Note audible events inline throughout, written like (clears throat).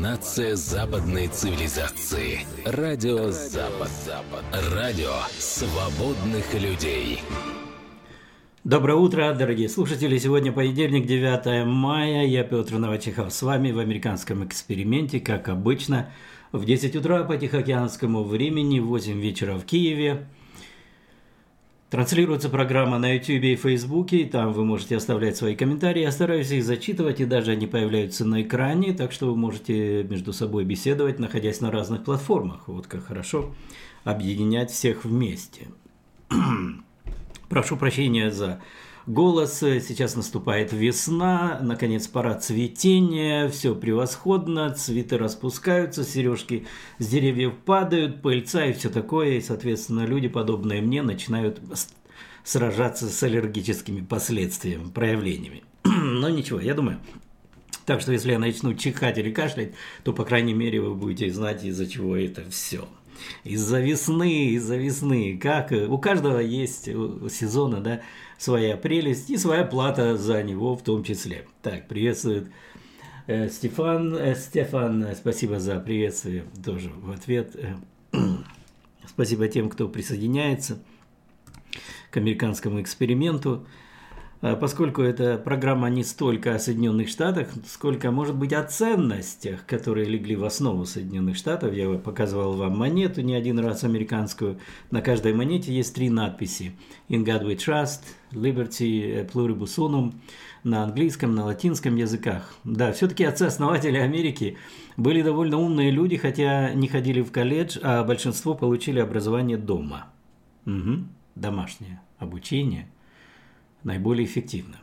Эманация западной цивилизации. Радио. Запад. Радио свободных людей. Доброе утро, дорогие слушатели. Сегодня понедельник, 9 мая. Я Петр Новочихов с вами в американском эксперименте, как обычно, в 10 утра по тихоокеанскому времени, в 8 вечера в Киеве. Транслируется программа на YouTube и Facebook, и там вы можете оставлять свои комментарии. Я стараюсь их зачитывать, и даже они появляются на экране, так что вы можете между собой беседовать, находясь на разных платформах. Вот как хорошо объединять всех вместе. (clears throat) Прошу прощения за голос. Сейчас наступает весна, наконец пора цветения, все превосходно, цветы распускаются, сережки с деревьев падают, пыльца и все такое. И, соответственно, люди, подобные мне, начинают сражаться с аллергическими последствиями, проявлениями. (clears throat) Но ничего, я думаю, так что если я начну чихать или кашлять, то, по крайней мере, вы будете знать, из-за чего это все. Из-за весны, из-за весны. Как у каждого есть сезона, да, своя прелесть и своя плата за него в том числе. Так, приветствует э, Стефан. Э, Стефан, спасибо за приветствие тоже в ответ. Э, (clears throat) спасибо тем, кто присоединяется к американскому эксперименту. А, поскольку эта программа не столько о Соединенных Штатах, сколько, может быть, о ценностях, которые легли в основу Соединенных Штатов. Я показывал вам монету не один раз американскую. На каждой монете есть три надписи. In God we trust, Liberty, Pluribus Unum на английском, на латинском языках. Да, все-таки отцы-основатели Америки были довольно умные люди, хотя не ходили в колледж, а большинство получили образование дома. Угу, домашнее обучение – наиболее эффективно.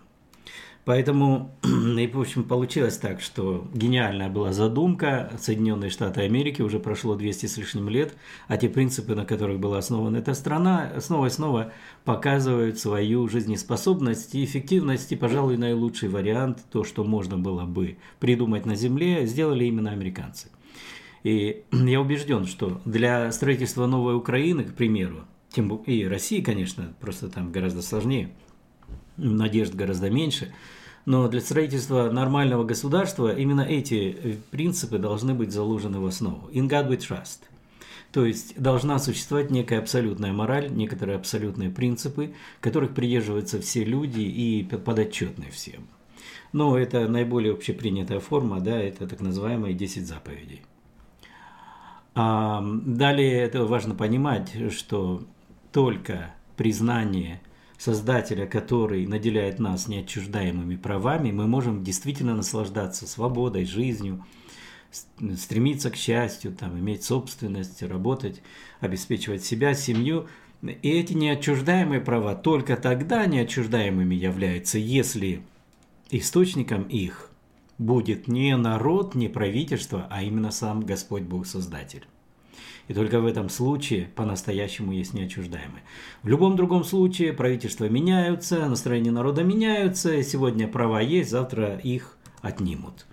Поэтому, (clears throat) в общем, получилось так, что гениальная была задумка. Соединенные Штаты Америки уже прошло 200 с лишним лет, а те принципы, на которых была основана эта страна, снова и снова показывают свою жизнеспособность и эффективность. И, пожалуй, наилучший вариант, то, что можно было бы придумать на Земле, сделали именно американцы. И (clears throat) я убежден, что для строительства новой Украины, к примеру, тем и России, конечно, просто там гораздо сложнее – надежд гораздо меньше. Но для строительства нормального государства именно эти э, принципы должны быть заложены в основу. In God we trust. То есть должна существовать некая абсолютная мораль, некоторые абсолютные принципы, которых придерживаются все люди и подотчетны всем. Но это наиболее общепринятая форма, да, это так называемые 10 заповедей. А далее это важно понимать, что только признание Создателя, который наделяет нас неотчуждаемыми правами, мы можем действительно наслаждаться свободой, жизнью, стремиться к счастью, там, иметь собственность, работать, обеспечивать себя, семью. И эти неотчуждаемые права только тогда неотчуждаемыми являются, если источником их будет не народ, не правительство, а именно сам Господь Бог Создатель. И только в этом случае по-настоящему есть неотчуждаемые. В любом другом случае правительства меняются, настроения народа меняются, сегодня права есть, завтра их отнимут.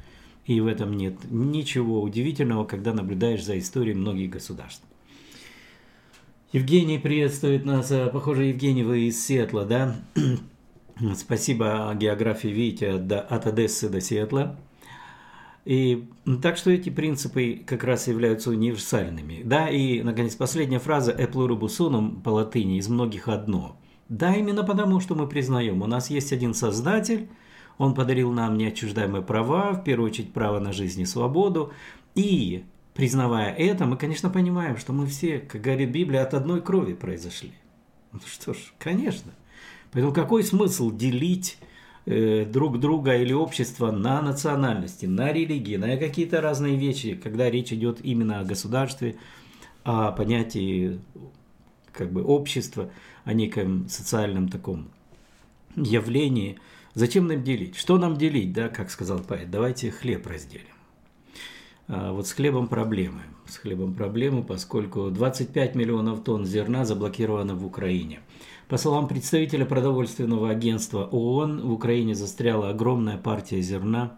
И в этом нет ничего удивительного, когда наблюдаешь за историей многих государств. Евгений приветствует нас. Похоже, Евгений, вы из Сиэтла, да? (clears throat) Спасибо географии видите от Одессы до Сиэтла. И так что эти принципы как раз являются универсальными. Да, и, наконец, последняя фраза «e pluribus unum» по латыни из многих одно. Да, именно потому, что мы признаем, у нас есть один Создатель, он подарил нам неотчуждаемые права, в первую очередь право на жизнь и свободу, и, признавая это, мы, конечно, понимаем, что мы все, как говорит Библия, от одной крови произошли. Ну что ж, конечно. Поэтому какой смысл делить Э, друг друга или общество на национальности, на религии, на какие-то разные вещи, когда речь идет именно о государстве, о понятии как бы общества, о неком социальном таком явлении. Зачем нам делить? Что нам делить, да, как сказал поэт? Давайте хлеб разделим. А вот с хлебом проблемы. С хлебом проблемы, поскольку 25 миллионов тонн зерна заблокировано в Украине – по словам представителя продовольственного агентства ООН, в Украине застряла огромная партия зерна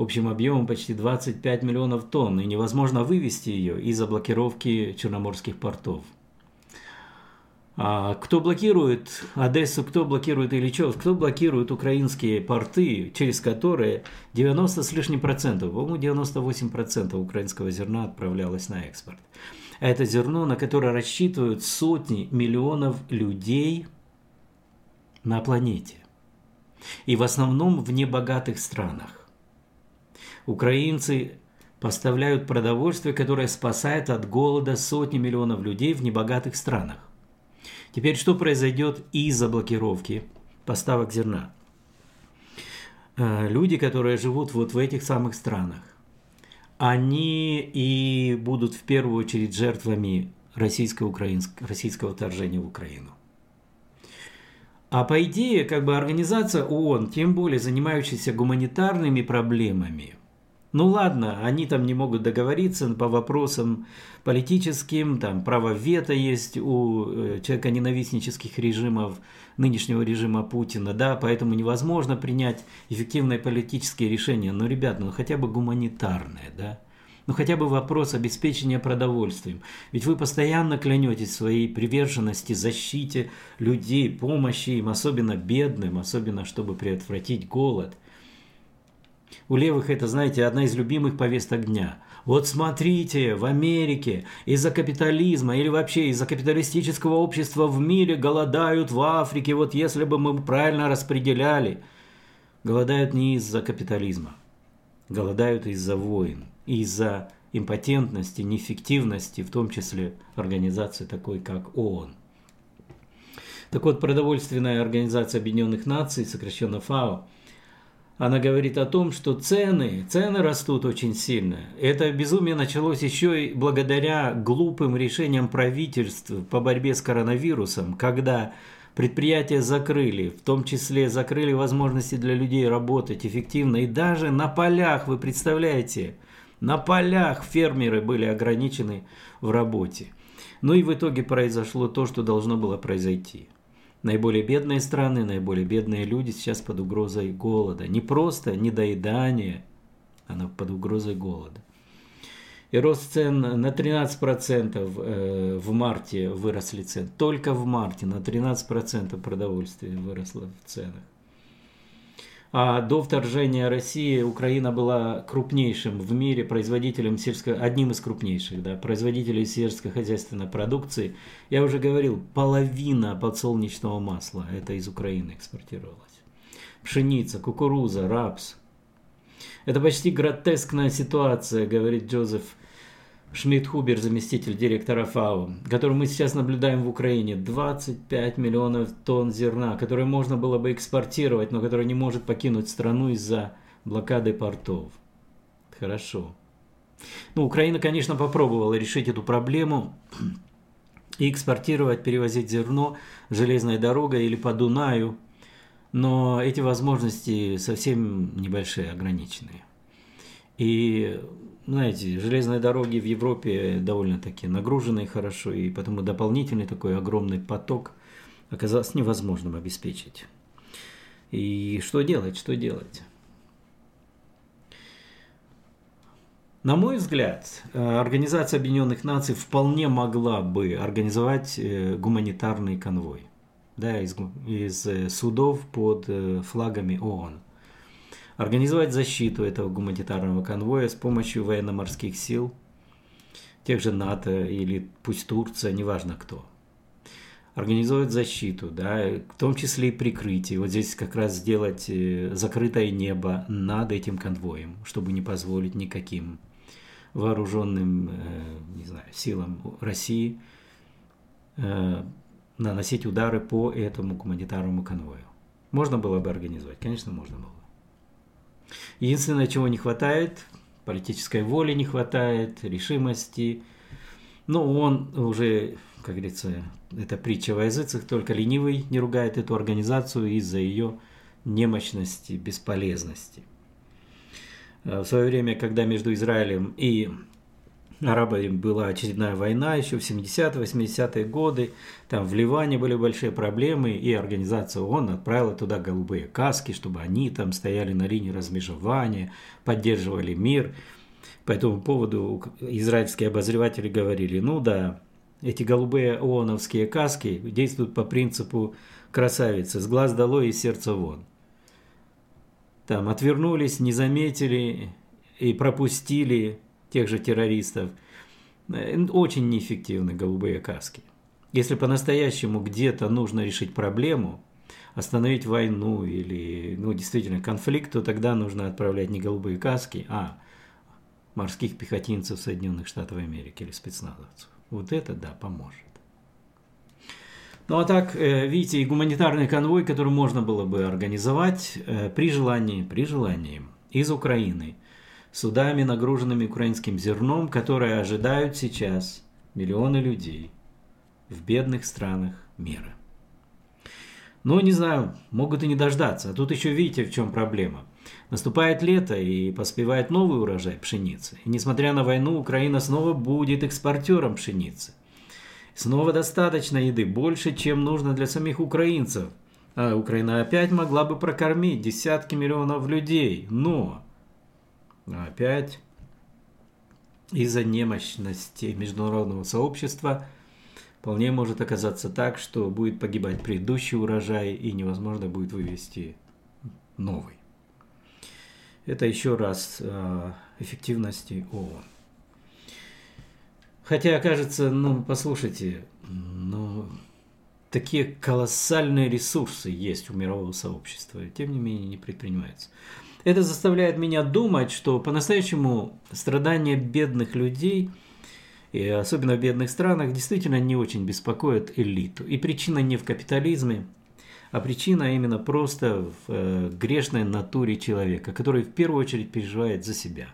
общим объемом почти 25 миллионов тонн, и невозможно вывести ее из-за блокировки черноморских портов. А кто блокирует Одессу, кто блокирует Ильичев, кто блокирует украинские порты, через которые 90 с лишним процентов, по-моему, 98 процентов украинского зерна отправлялось на экспорт. Это зерно, на которое рассчитывают сотни миллионов людей на планете. И в основном в небогатых странах. Украинцы поставляют продовольствие, которое спасает от голода сотни миллионов людей в небогатых странах. Теперь что произойдет из-за блокировки поставок зерна? Э, люди, которые живут вот в этих самых странах, они и будут в первую очередь жертвами российско-украинского российского вторжения в Украину. А по идее, как бы организация ООН, тем более занимающаяся гуманитарными проблемами – ну ладно, они там не могут договориться по вопросам политическим, там право вето есть у э, человека ненавистнических режимов, нынешнего режима Путина, да, поэтому невозможно принять эффективные политические решения. Но, ребят, ну хотя бы гуманитарные, да, ну хотя бы вопрос обеспечения продовольствием. Ведь вы постоянно клянетесь своей приверженности, защите людей, помощи им, особенно бедным, особенно чтобы предотвратить голод – у левых это, знаете, одна из любимых повесток дня. Вот смотрите, в Америке из-за капитализма или вообще из-за капиталистического общества в мире голодают в Африке. Вот если бы мы правильно распределяли. Голодают не из-за капитализма. Голодают из-за войн, из-за импотентности, неэффективности, в том числе организации такой, как ООН. Так вот, продовольственная организация Объединенных Наций, сокращенно ФАО, она говорит о том, что цены, цены растут очень сильно. Это безумие началось еще и благодаря глупым решениям правительств по борьбе с коронавирусом, когда предприятия закрыли, в том числе закрыли возможности для людей работать эффективно. И даже на полях, вы представляете, на полях фермеры были ограничены в работе. Ну и в итоге произошло то, что должно было произойти – Наиболее бедные страны, наиболее бедные люди сейчас под угрозой голода. Не просто недоедание, а под угрозой голода. И рост цен на 13% э, в марте выросли цены. Только в марте на 13% продовольствия выросло в ценах. А до вторжения России Украина была крупнейшим в мире производителем сельско... одним из крупнейших, да, производителей сельскохозяйственной продукции. Я уже говорил, половина подсолнечного масла это из Украины экспортировалась. Пшеница, кукуруза, рапс. Это почти гротескная ситуация, говорит Джозеф Шмидт Хубер, заместитель директора ФАО, который мы сейчас наблюдаем в Украине, 25 миллионов тонн зерна, которое можно было бы экспортировать, но которое не может покинуть страну из-за блокады портов. Хорошо. Ну, Украина, конечно, попробовала решить эту проблему и экспортировать, перевозить зерно железной дорогой или по Дунаю, но эти возможности совсем небольшие, ограниченные. И знаете, железные дороги в Европе довольно-таки нагружены хорошо, и поэтому дополнительный такой огромный поток оказалось невозможным обеспечить. И что делать, что делать? На мой взгляд, Организация Объединенных Наций вполне могла бы организовать э, гуманитарный конвой да, из, из э, судов под э, флагами ООН – организовать защиту этого гуманитарного конвоя с помощью военно-морских сил, тех же НАТО или пусть Турция, неважно кто. Организовать защиту, да, в том числе и прикрытие. Вот здесь как раз сделать э, закрытое небо над этим конвоем, чтобы не позволить никаким вооруженным, э, не знаю, силам России э, наносить удары по этому гуманитарному конвою. Можно было бы организовать? Конечно, можно было. Единственное, чего не хватает, политической воли не хватает, решимости. Ну, он уже, как говорится, это притча во языцах, только ленивый не ругает эту организацию из-за ее немощности, бесполезности. В свое время, когда между Израилем и арабами была очередная война еще в 70-е, 80-е годы. Там в Ливане были большие проблемы, и организация ООН отправила туда голубые каски, чтобы они там стояли на линии размежевания, поддерживали мир. По этому поводу израильские обозреватели говорили, ну да, эти голубые ооновские каски действуют по принципу красавицы, с глаз долой и сердца вон. Там отвернулись, не заметили и пропустили тех же террористов. Э, очень неэффективны голубые каски. Если по-настоящему где-то нужно решить проблему, остановить войну или ну, действительно конфликт, то тогда нужно отправлять не голубые каски, а морских пехотинцев Соединенных Штатов Америки или спецназовцев. Вот это, да, поможет. Ну а так, э, видите, и гуманитарный конвой, который можно было бы организовать э, при желании, при желании, из Украины, судами, нагруженными украинским зерном, которые ожидают сейчас миллионы людей в бедных странах мира. Ну, не знаю, могут и не дождаться. А тут еще видите, в чем проблема. Наступает лето и поспевает новый урожай пшеницы. И несмотря на войну, Украина снова будет экспортером пшеницы. Снова достаточно еды, больше, чем нужно для самих украинцев. А Украина опять могла бы прокормить десятки миллионов людей. Но опять из-за немощности международного сообщества – Вполне может оказаться так, что будет погибать предыдущий урожай и невозможно будет вывести новый. Это еще раз э, эффективности ООН. Хотя, кажется, ну, послушайте, ну, такие колоссальные ресурсы есть у мирового сообщества, тем не менее не предпринимаются. Это заставляет меня думать, что по-настоящему страдания бедных людей – и особенно в бедных странах, действительно не очень беспокоит элиту. И причина не в капитализме, а причина именно просто в э, грешной натуре человека, который в первую очередь переживает за себя.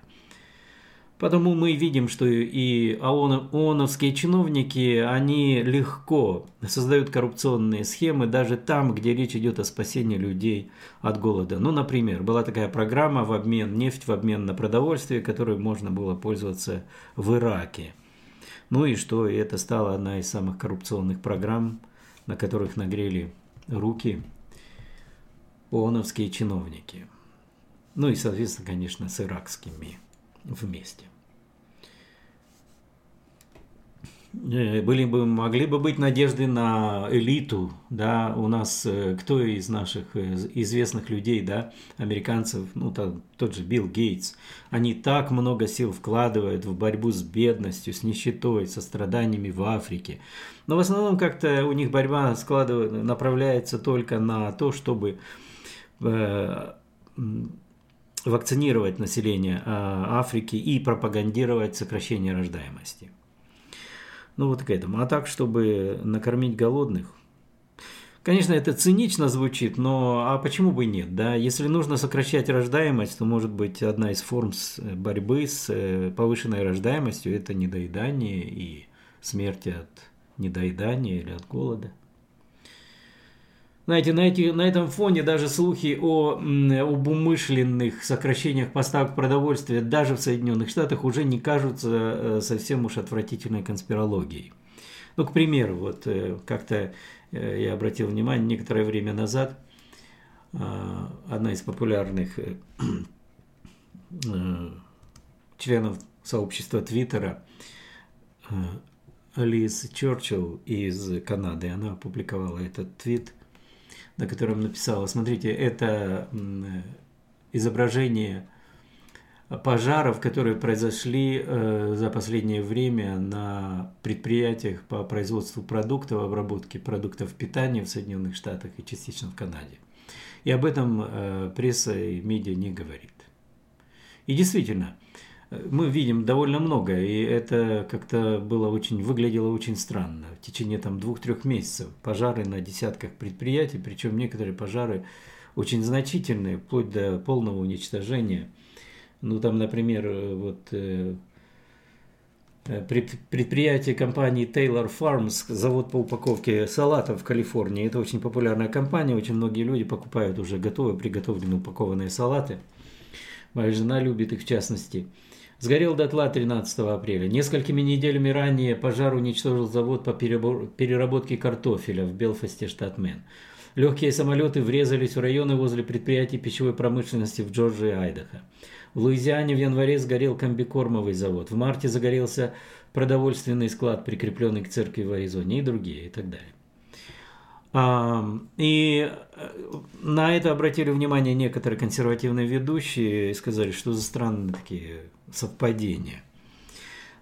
Потому мы видим, что и ООН, ООНовские чиновники, они легко создают коррупционные схемы даже там, где речь идет о спасении людей от голода. Ну, например, была такая программа в обмен нефть, в обмен на продовольствие, которой можно было пользоваться в Ираке – ну и что это стало одна из самых коррупционных программ, на которых нагрели руки ООНовские чиновники. Ну и, соответственно, конечно, с иракскими вместе. Э, были бы, могли бы быть надежды на элиту, да, у нас э, кто из наших э, известных людей, да, американцев, ну, там, тот же Билл Гейтс, они так много сил вкладывают в борьбу с бедностью, с нищетой, со страданиями в Африке, но в основном как-то у них борьба складывает, направляется только на то, чтобы э, вакцинировать население Африки и пропагандировать сокращение рождаемости. Ну вот к этому. А так, чтобы накормить голодных. Конечно, это цинично звучит, но а почему бы нет, да? Если нужно сокращать рождаемость, то может быть одна из форм борьбы с э, повышенной рождаемостью – это недоедание и смерть от недоедания или от голода. Знаете, на, эти, на этом фоне даже слухи о, об умышленных сокращениях поставок продовольствия даже в Соединенных Штатах уже не кажутся э, совсем уж отвратительной конспирологией. Ну, к примеру, вот э, как-то э, я обратил внимание некоторое время назад, одна из популярных членов сообщества Твиттера, Лиз Черчилл из Канады, она опубликовала этот твит – на котором написала, смотрите, это изображение пожаров, которые произошли э, за последнее время на предприятиях по производству продуктов, обработке продуктов питания в Соединенных Штатах и частично в Канаде. И об этом э, пресса и медиа не говорит. И действительно, мы видим довольно много, и это как-то было очень, выглядело очень странно. В течение там двух-трех месяцев пожары на десятках предприятий, причем некоторые пожары очень значительные, вплоть до полного уничтожения. Ну там, например, вот э, э предприятие компании Taylor Farms, завод по упаковке салатов в Калифорнии. Это очень популярная компания, очень многие люди покупают уже готовые, приготовленные упакованные салаты. Моя жена любит их в частности. Сгорел дотла 13 апреля. Несколькими неделями ранее пожар уничтожил завод по переработке картофеля в Белфасте, штат Мэн. Легкие самолеты врезались в районы возле предприятий пищевой промышленности в Джорджии и Айдахо. В Луизиане в январе сгорел комбикормовый завод. В марте загорелся продовольственный склад, прикрепленный к церкви в Аризоне и другие и так далее. И э, на это обратили внимание некоторые консервативные ведущие и сказали, что за странные такие совпадения.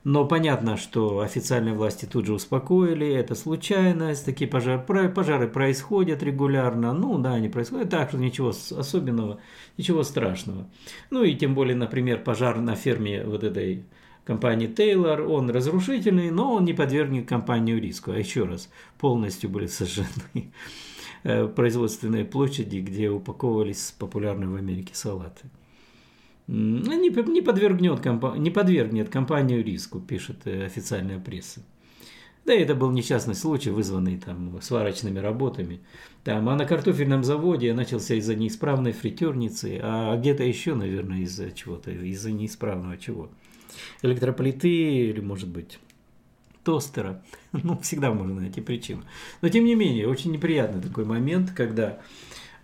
Но понятно, что официальные власти тут же успокоили, это случайность, такие пожары, пожары происходят регулярно, ну да, они происходят, так что ничего особенного, ничего страшного. Ну и тем более, например, пожар на ферме вот этой компании Taylor, он разрушительный, но он не подвергнет компанию риску. А еще раз, полностью были сожжены э, производственные площади, где упаковывались популярные в Америке салаты. Не, не, подвергнет, не подвергнет компанию риску, пишет э, официальная пресса. Да, это был несчастный случай, вызванный там сварочными работами. Там, а на картофельном заводе начался из-за неисправной фритюрницы, а где-то еще, наверное, из-за чего-то, из-за неисправного чего. Электроплиты или, может быть, тостера. (laughs) Ну, всегда можно найти причину. Но, тем не менее, очень неприятный такой момент, когда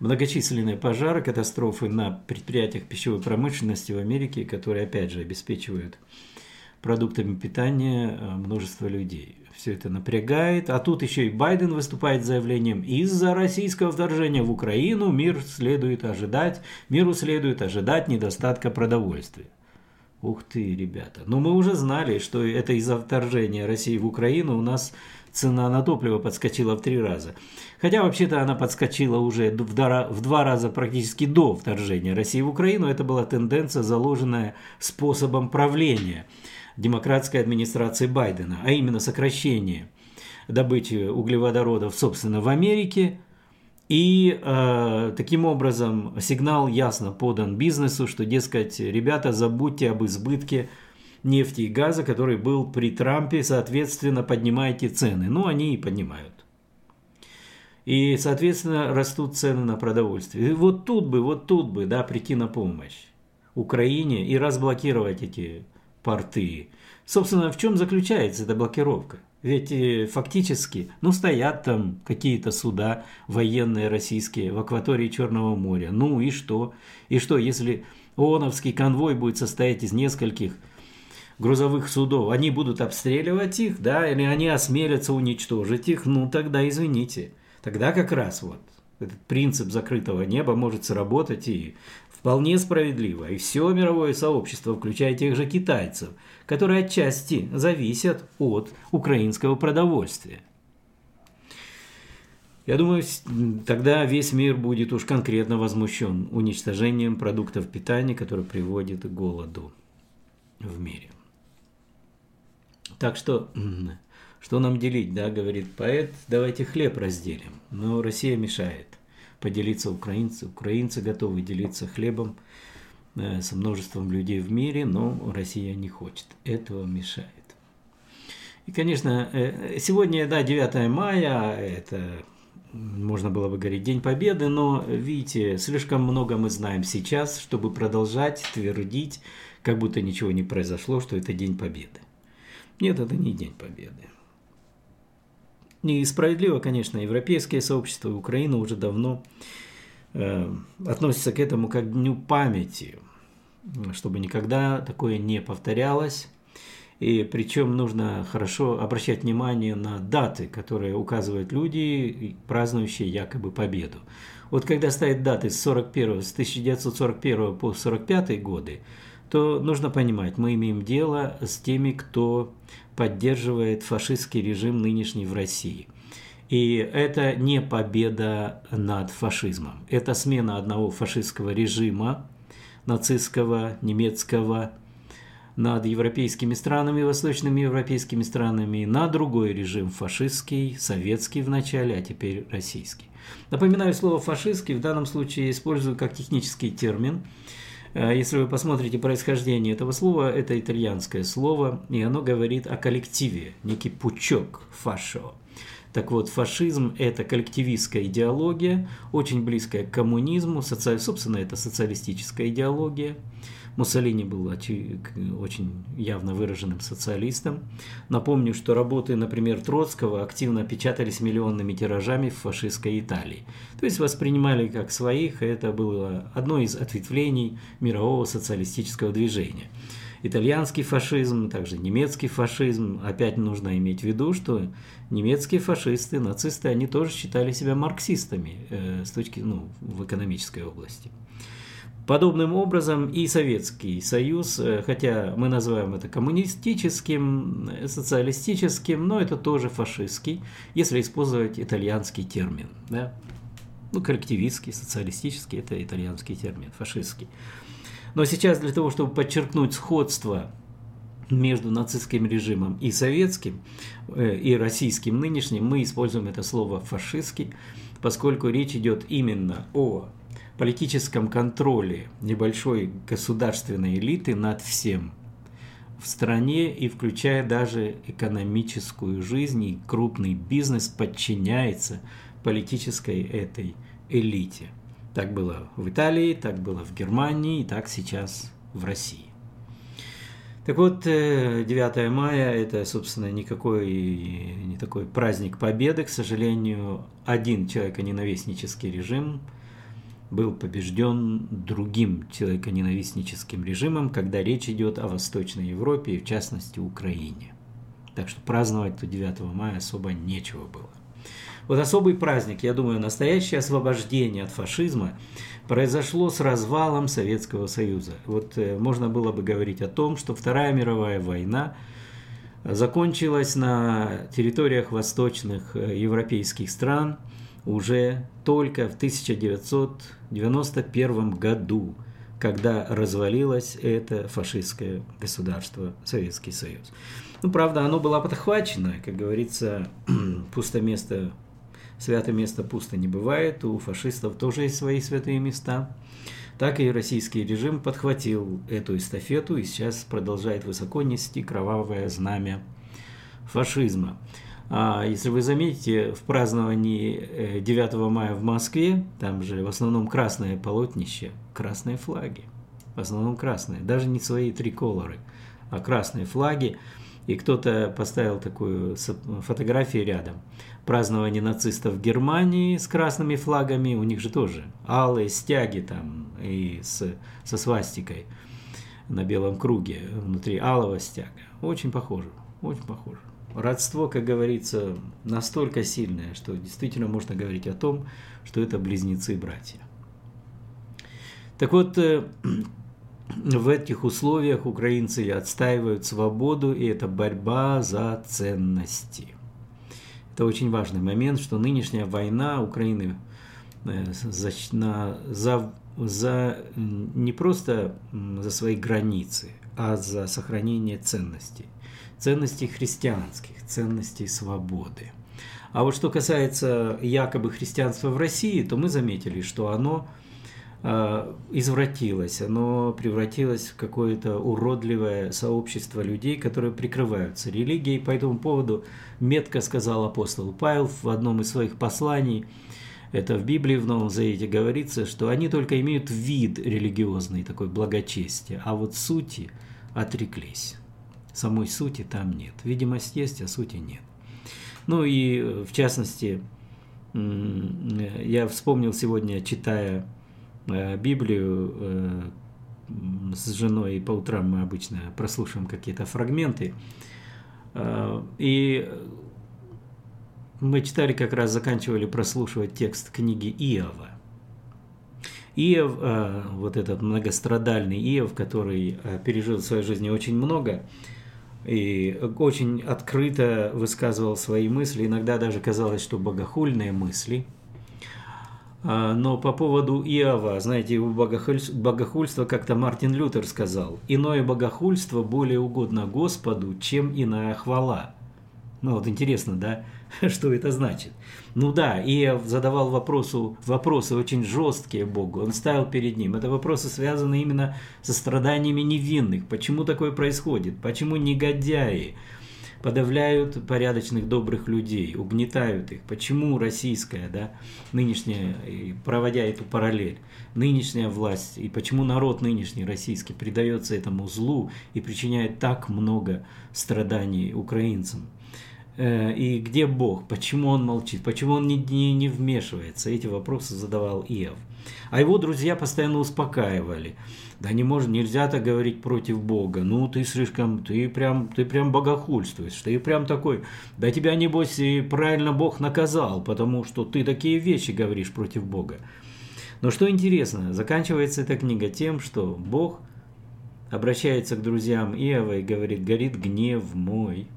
многочисленные пожары, катастрофы на предприятиях пищевой промышленности в Америке, которые, опять же, обеспечивают продуктами питания э, множество людей. Все это напрягает. А тут еще и Байден выступает с заявлением, из-за российского вторжения в Украину мир следует ожидать, миру следует ожидать недостатка продовольствия. Ух ты, ребята. Но мы уже знали, что это из-за вторжения России в Украину у нас цена на топливо подскочила в три раза. Хотя вообще-то она подскочила уже в два раза практически до вторжения России в Украину. Это была тенденция, заложенная способом правления демократской администрации Байдена, а именно сокращение добычи углеводородов, собственно, в Америке. И э, таким образом сигнал ясно подан бизнесу, что, дескать, ребята, забудьте об избытке нефти и газа, который был при Трампе, соответственно, поднимайте цены. Ну, они и поднимают. И, соответственно, растут цены на продовольствие. И вот тут бы, вот тут бы, да, прийти на помощь Украине и разблокировать эти порты. Собственно, в чем заключается эта блокировка? Ведь э, фактически, ну, стоят там какие-то суда военные российские в акватории Черного моря. Ну и что? И что, если ООНовский конвой будет состоять из нескольких грузовых судов, они будут обстреливать их, да, или они осмелятся уничтожить их, ну тогда извините. Тогда как раз вот этот принцип закрытого неба может сработать и вполне справедливо. И все мировое сообщество, включая тех же китайцев, которые отчасти зависят от украинского продовольствия. Я думаю, тогда весь мир будет уж конкретно возмущен уничтожением продуктов питания, которые приводят к голоду в мире. Так что что нам делить, да, говорит поэт, давайте хлеб разделим. Но Россия мешает поделиться украинцы. Украинцы готовы делиться хлебом э, со множеством людей в мире, но Россия не хочет. Этого мешает. И, конечно, э, сегодня, да, 9 мая, это можно было бы говорить День Победы, но, видите, слишком много мы знаем сейчас, чтобы продолжать твердить, как будто ничего не произошло, что это День Победы. Нет, это не День Победы. Несправедливо, конечно, европейское сообщество Украина уже давно э, относятся к этому как к дню памяти, чтобы никогда такое не повторялось. И причем нужно хорошо обращать внимание на даты, которые указывают люди, празднующие якобы победу. Вот когда стоят даты с, 41, с 1941 по 1945 годы, то нужно понимать, мы имеем дело с теми, кто поддерживает фашистский режим нынешний в России. И это не победа над фашизмом. Это смена одного фашистского режима, нацистского, немецкого, над европейскими странами, восточными европейскими странами, на другой режим фашистский, советский в начале, а теперь российский. Напоминаю, слово фашистский в данном случае использую как технический термин – если вы посмотрите происхождение этого слова, это итальянское слово, и оно говорит о коллективе, некий пучок фашо. Так вот, фашизм – это коллективистская идеология, очень близкая к коммунизму, соци... собственно, это социалистическая идеология – Муссолини был очень явно выраженным социалистом. Напомню, что работы, например, Троцкого активно печатались миллионными тиражами в фашистской Италии. То есть воспринимали как своих, это было одно из ответвлений мирового социалистического движения. итальянский фашизм, также немецкий фашизм. Опять нужно иметь в виду, что немецкие фашисты, нацисты, они тоже считали себя марксистами э, с точки, ну, в экономической области. Подобным образом и Советский Союз, э, хотя мы называем это коммунистическим, э, социалистическим, но это тоже фашистский, если использовать итальянский термин. Да? Ну, коллективистский, социалистический – это итальянский термин, фашистский. Но сейчас для того, чтобы подчеркнуть сходство между нацистским режимом и советским, э, и российским нынешним, мы используем это слово «фашистский», поскольку речь идет именно о политическом контроле небольшой государственной элиты над всем в стране и включая даже экономическую жизнь и крупный бизнес подчиняется политической этой элите. Так было в Италии, так было в Германии и так сейчас в России. Так вот, 9 э, мая – это, собственно, никакой не такой праздник победы. К сожалению, один человеконенавистнический режим – был побежден другим человеконенавистническим режимом, когда речь идет о Восточной Европе и, в частности, Украине. Так что праздновать то 9 мая особо нечего было. Вот особый праздник, я думаю, настоящее освобождение от фашизма произошло с развалом Советского Союза. Вот э, можно было бы говорить о том, что Вторая мировая война закончилась на территориях восточных э, европейских стран – уже только в 1991 году, когда развалилось это фашистское государство, Советский Союз. Ну, правда, оно было подхвачено, как говорится, (clears throat) пусто место, святое место пусто не бывает, у фашистов тоже есть свои святые места. Так и российский режим подхватил эту эстафету и сейчас продолжает высоко нести кровавое знамя фашизма. А если вы заметите, в праздновании 9 э, мая в Москве, там же в основном красное полотнище, красные флаги. В основном красные, даже не свои триколоры, а красные флаги. И кто-то поставил такую фотографию рядом. Празднование нацистов в Германии с красными флагами, у них же тоже алые стяги там и с, со свастикой на белом круге, внутри алого стяга. Очень похоже, очень похоже родство, как говорится, настолько сильное, что действительно можно говорить о том, что это близнецы-братья. Так вот, э, в этих условиях украинцы отстаивают свободу, и это борьба за ценности. Это очень важный момент, что нынешняя война Украины э, за, за, за не просто за свои границы, а за сохранение ценностей ценностей христианских, ценностей свободы. А вот что касается якобы христианства в России, то мы заметили, что оно э, извратилось, оно превратилось в какое-то уродливое сообщество людей, которые прикрываются религией. По этому поводу метко сказал апостол Павел в одном из своих посланий, это в Библии в Новом Завете говорится, что они только имеют вид религиозный, такой благочестие, а вот сути отреклись самой сути там нет. Видимость есть, а сути нет. Ну и э, в частности, я вспомнил сегодня, читая э, Библию э, с женой, по утрам мы обычно прослушиваем какие-то фрагменты, и мы читали, как раз заканчивали прослушивать текст книги Иова. Иов, вот этот многострадальный Иов, который пережил в своей жизни очень много, и очень открыто высказывал свои мысли, иногда даже казалось, что богохульные мысли. А, но по поводу Иова, знаете, его богохульство, как-то Мартин Лютер сказал, «Иное богохульство более угодно Господу, чем иная хвала». Ну вот интересно, да, (laughs) что это значит? Ну да, Иов задавал вопросу, вопросы очень жесткие Богу, он ставил перед ним. Это вопросы связаны именно со страданиями невинных. Почему такое происходит? Почему негодяи подавляют порядочных, добрых людей, угнетают их? Почему российская, да, нынешняя, проводя эту параллель, нынешняя власть, и почему народ нынешний российский предается этому злу и причиняет так много страданий украинцам? Э, и где Бог? Почему он молчит? Почему он не, не, не вмешивается? Эти вопросы задавал Иов. А его друзья постоянно успокаивали. Да не может, нельзя так говорить против Бога. Ну, ты слишком, ты прям, ты прям богохульствуешь. Ты прям такой, да тебя, небось, и правильно Бог наказал, потому что ты такие вещи говоришь против Бога. Но что интересно, заканчивается эта книга тем, что Бог обращается к друзьям Иова и говорит, горит гнев мой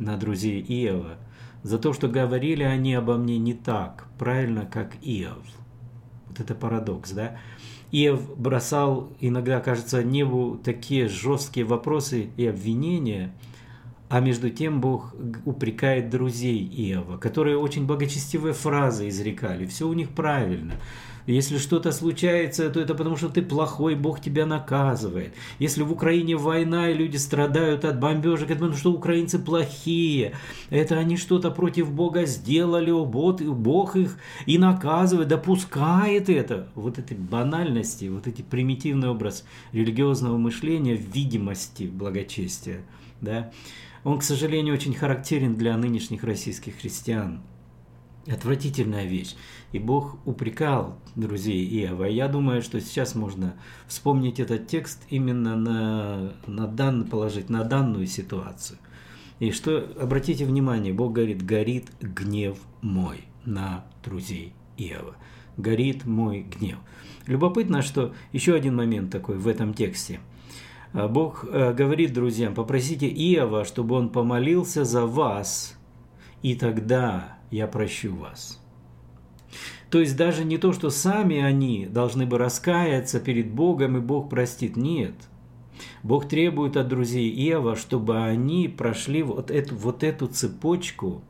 на друзей Иова за то, что говорили они обо мне не так, правильно, как Иов. Вот это парадокс, да? Иов бросал иногда, кажется, небу такие жесткие вопросы и обвинения, а между тем Бог упрекает друзей Иова, которые очень благочестивые фразы изрекали. Все у них правильно. Если что-то случается, то это потому, что ты плохой, Бог тебя наказывает. Если в Украине война и люди страдают от бомбежек, это потому, что украинцы плохие. Это они что-то против Бога сделали, Бог их и наказывает, допускает это. Вот эти банальности, вот эти примитивный образ религиозного мышления в видимости благочестия, да, он, к сожалению, очень характерен для нынешних российских христиан. Отвратительная вещь. И Бог упрекал друзей Иова. Я думаю, что сейчас можно вспомнить этот текст именно на, на дан, положить на данную ситуацию. И что, обратите внимание, Бог говорит, горит гнев мой на друзей Иова. Горит мой гнев. Любопытно, что еще один момент такой в этом тексте. А Бог э, говорит друзьям, попросите Иова, чтобы он помолился за вас, и тогда я прощу вас. То есть даже не то, что сами они должны бы раскаяться перед Богом, и Бог простит. Нет. Бог требует от друзей Ева, чтобы они прошли вот эту, вот эту цепочку,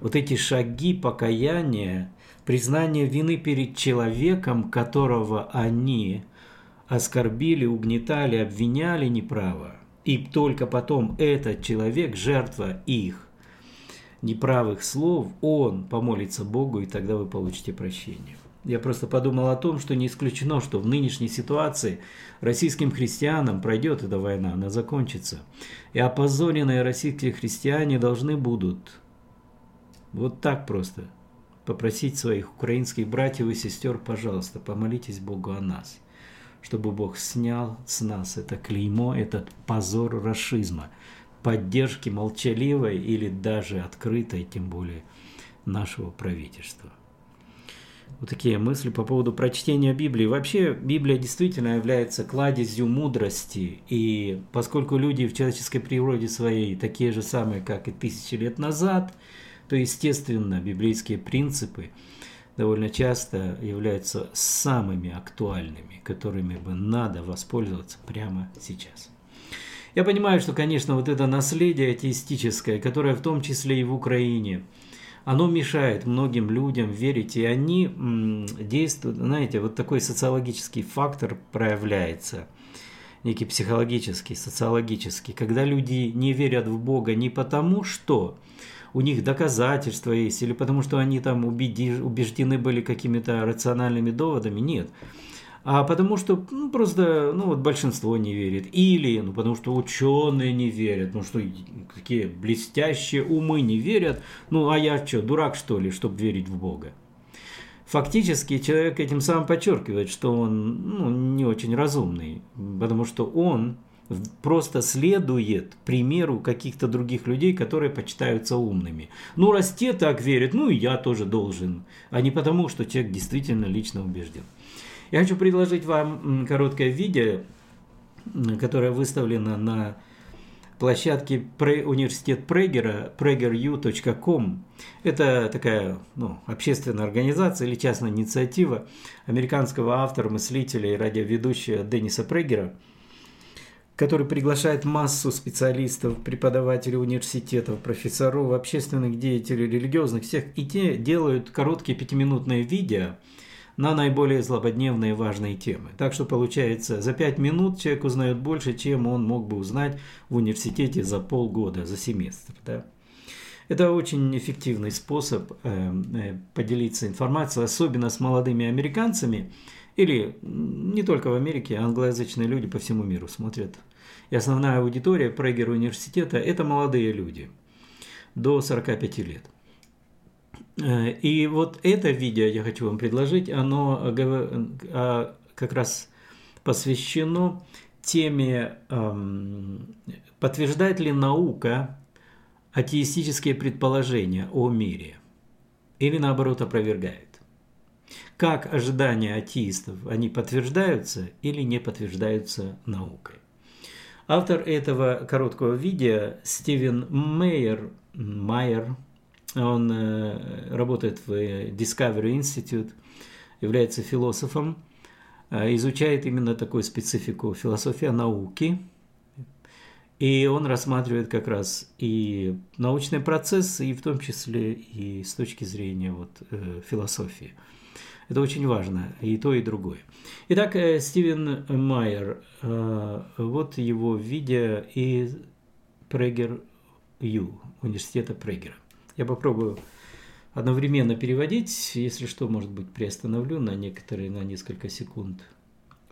вот эти шаги покаяния, признания вины перед человеком, которого они оскорбили, угнетали, обвиняли неправо. И только потом этот человек, жертва их, неправых слов, он помолится Богу, и тогда вы получите прощение. Я просто подумал о том, что не исключено, что в нынешней ситуации российским христианам пройдет эта война, она закончится. И опозоренные российские христиане должны будут вот так просто попросить своих украинских братьев и сестер, пожалуйста, помолитесь Богу о нас, чтобы Бог снял с нас это клеймо, этот позор расизма – поддержки молчаливой или даже открытой, тем более нашего правительства. Вот такие мысли по поводу прочтения Библии. Вообще, Библия действительно является кладезью мудрости. И поскольку люди в человеческой природе своей такие же самые, как и тысячи лет назад, то, естественно, библейские принципы довольно часто являются самыми актуальными, которыми бы надо воспользоваться прямо сейчас. Я понимаю, что, конечно, вот это наследие атеистическое, которое в том числе и в Украине, оно мешает многим людям верить, и они действуют, знаете, вот такой социологический фактор проявляется, некий психологический, социологический, когда люди не верят в Бога не потому, что у них доказательства есть, или потому что они там убеждены были какими-то рациональными доводами, нет а потому что ну, просто ну, вот большинство не верит. Или ну, потому что ученые не верят, ну что такие блестящие умы не верят. Ну а я что, дурак что ли, чтобы верить в Бога? Фактически человек этим самым подчеркивает, что он ну, не очень разумный, потому что он просто следует примеру каких-то других людей, которые почитаются умными. Ну, раз те так верят, ну и я тоже должен, а не потому, что человек действительно лично убежден. Я хочу предложить вам короткое видео, которое выставлено на площадке университет Прегера, pregeru.com. Это такая ну, общественная организация или частная инициатива американского автора, мыслителя и радиоведущего Денниса Прегера, который приглашает массу специалистов, преподавателей университетов, профессоров, общественных деятелей, религиозных, всех, и те делают короткие пятиминутные видео – на наиболее злободневные важные темы. Так что получается, за пять минут человек узнает больше, чем он мог бы узнать в университете за полгода, за семестр. Да? Это очень эффективный способ э, э, поделиться информацией, особенно с молодыми американцами, или не только в Америке, англоязычные люди по всему миру смотрят. И основная аудитория Прегер университета – это молодые люди – до 45 лет. Э, и вот это видео я хочу вам предложить, оно а, как раз посвящено теме, эм, подтверждает ли наука атеистические предположения о мире или наоборот опровергает. Как ожидания атеистов, они подтверждаются или не подтверждаются наукой. Автор этого короткого видео Стивен Мейер, Майер, он э, работает в Discovery Institute, является философом, э, изучает именно такую специфику философия науки, и он рассматривает как раз и научный процесс, и в том числе и с точки зрения вот, э, философии. Это очень важно, и то, и другое. Итак, э, Стивен Майер, э, вот его видео из Прегер Ю, университета Прегера. Я попробую одновременно переводить, если что, может быть, приостановлю на некоторые, на несколько секунд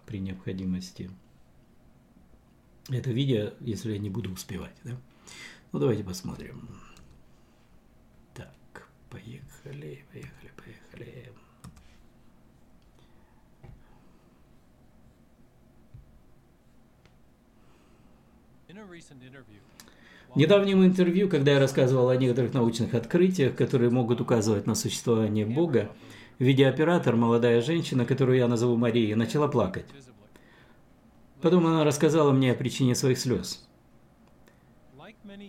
при необходимости. Это видео, если я не буду успевать. Да? Ну, давайте посмотрим. Так, поехали, поехали, поехали. В недавнем интервью, когда я рассказывал о некоторых научных открытиях, которые могут указывать на существование Бога, видеооператор, молодая женщина, которую я назову Марией, начала плакать. Потом она рассказала мне о причине своих слез.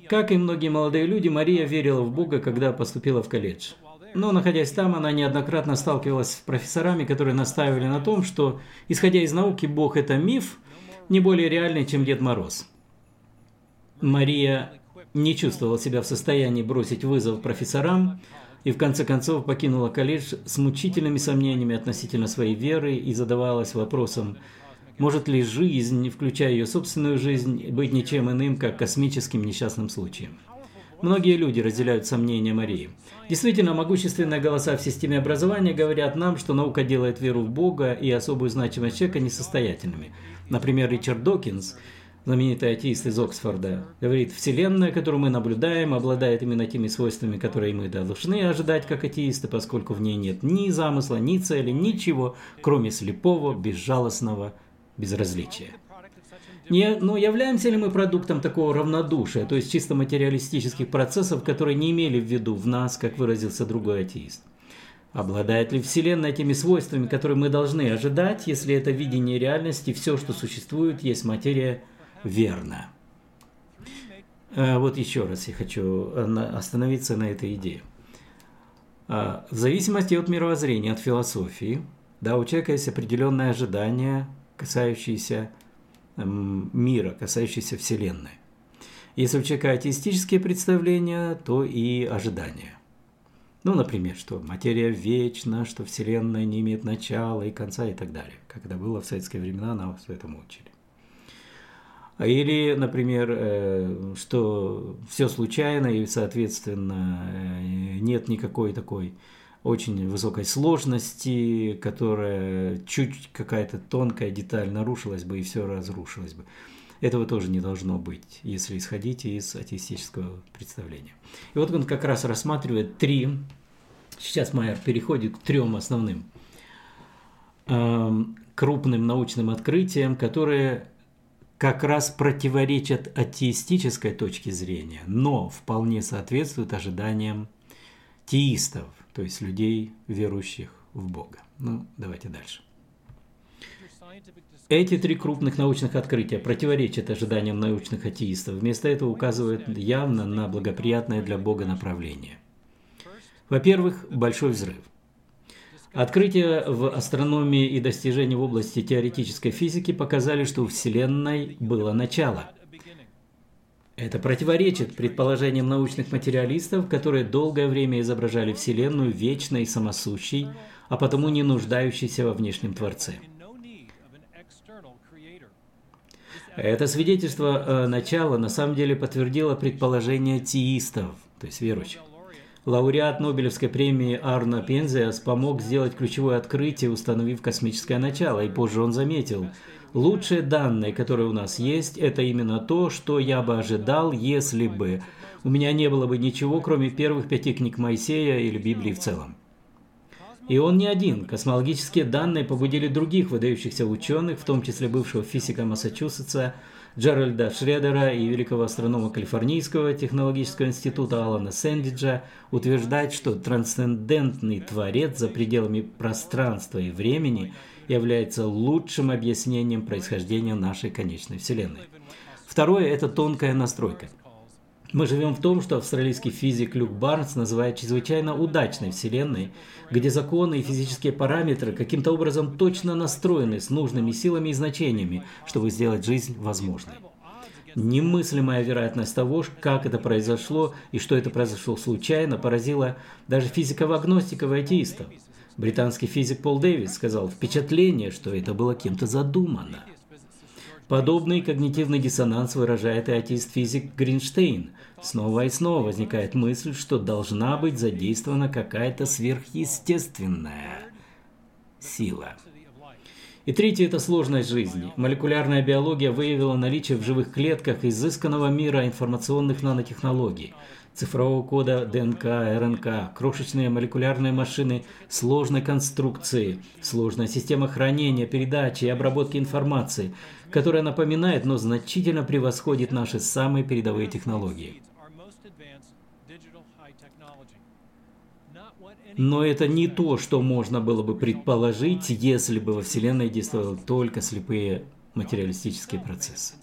Как и многие молодые люди, Мария верила в Бога, когда поступила в колледж. Но, находясь там, она неоднократно сталкивалась с профессорами, которые настаивали на том, что, исходя из науки, Бог – это миф, не более реальный, чем Дед Мороз. Мария не чувствовала себя в состоянии бросить вызов профессорам и в конце концов покинула колледж с мучительными сомнениями относительно своей веры и задавалась вопросом, может ли жизнь, включая ее собственную жизнь, быть ничем иным, как космическим несчастным случаем. Многие люди разделяют сомнения Марии. Действительно, могущественные голоса в системе образования говорят нам, что наука делает веру в Бога и особую значимость человека несостоятельными. Например, Ричард Докинс – знаменитый атеист из Оксфорда, говорит, Вселенная, которую мы наблюдаем, обладает именно теми свойствами, которые мы должны ожидать как атеисты, поскольку в ней нет ни замысла, ни цели, ничего, кроме слепого, безжалостного безразличия. Не, но являемся ли мы продуктом такого равнодушия, то есть чисто материалистических процессов, которые не имели в виду в нас, как выразился другой атеист? Обладает ли Вселенная теми свойствами, которые мы должны ожидать, если это видение реальности, все, что существует, есть материя верно. А, вот еще раз я хочу э, остановиться на этой идее. А, в зависимости от мировоззрения, от философии, да, у человека есть определенные ожидания, касающиеся мира, касающиеся Вселенной. Если у человека атеистические представления, то и ожидания. Ну, например, что материя вечна, что Вселенная не имеет начала и конца и так далее. Это было в советские времена, нас этому учили. Или, например, э, что все случайно и, соответственно, э, нет никакой такой очень высокой сложности, которая чуть какая-то тонкая деталь нарушилась бы и все разрушилось бы. Этого тоже не должно быть, если исходить из атеистического представления. И вот он как раз рассматривает три, сейчас Майер переходит к трем основным эм, крупным научным открытиям, которые как раз противоречат атеистической точке зрения, но вполне соответствуют ожиданиям теистов, то есть людей, верующих в Бога. Ну, давайте дальше. Эти три крупных научных открытия противоречат ожиданиям научных атеистов, вместо этого указывают явно на благоприятное для Бога направление. Во-первых, большой взрыв – Открытия в астрономии и достижения в области теоретической физики показали, что у Вселенной было начало. Это противоречит предположениям научных материалистов, которые долгое время изображали Вселенную вечной и самосущей, а потому не нуждающейся во внешнем Творце. Это свидетельство э, начала на самом деле подтвердило предположение теистов, то есть верующих. Лауреат Нобелевской премии Арно Пензиас помог сделать ключевое открытие, установив космическое начало, и позже он заметил, лучшие данные, которые у нас есть, это именно то, что я бы ожидал, если бы у меня не было бы ничего, кроме первых пяти книг Моисея или Библии в целом. И он не один. Космологические данные побудили других выдающихся ученых, в том числе бывшего физика Массачусетса Джеральда Шредера и великого астронома Калифорнийского технологического института Алана Сэндиджа, утверждать, что трансцендентный творец за пределами пространства и времени является лучшим объяснением происхождения нашей конечной Вселенной. Второе – это тонкая настройка – мы живем в том, что австралийский физик Люк Барнс называет чрезвычайно удачной Вселенной, где законы и физические параметры каким-то образом точно настроены с нужными силами и значениями, чтобы сделать жизнь возможной. Немыслимая вероятность того, как это произошло и что это произошло случайно, поразила даже физиков-агностиков и атеистов. Британский физик Пол Дэвис сказал «впечатление, что это было кем-то задумано». Подобный когнитивный диссонанс выражает и атеист-физик Гринштейн. Снова и снова возникает мысль, что должна быть задействована какая-то сверхъестественная сила. И третье – это сложность жизни. Молекулярная биология выявила наличие в живых клетках изысканного мира информационных нанотехнологий – цифрового кода ДНК, РНК, крошечные молекулярные машины сложной конструкции, сложная система хранения, передачи и обработки информации, которая напоминает, но значительно превосходит наши самые передовые технологии. Но это не то, что можно было бы предположить, если бы во Вселенной действовали только слепые материалистические процессы.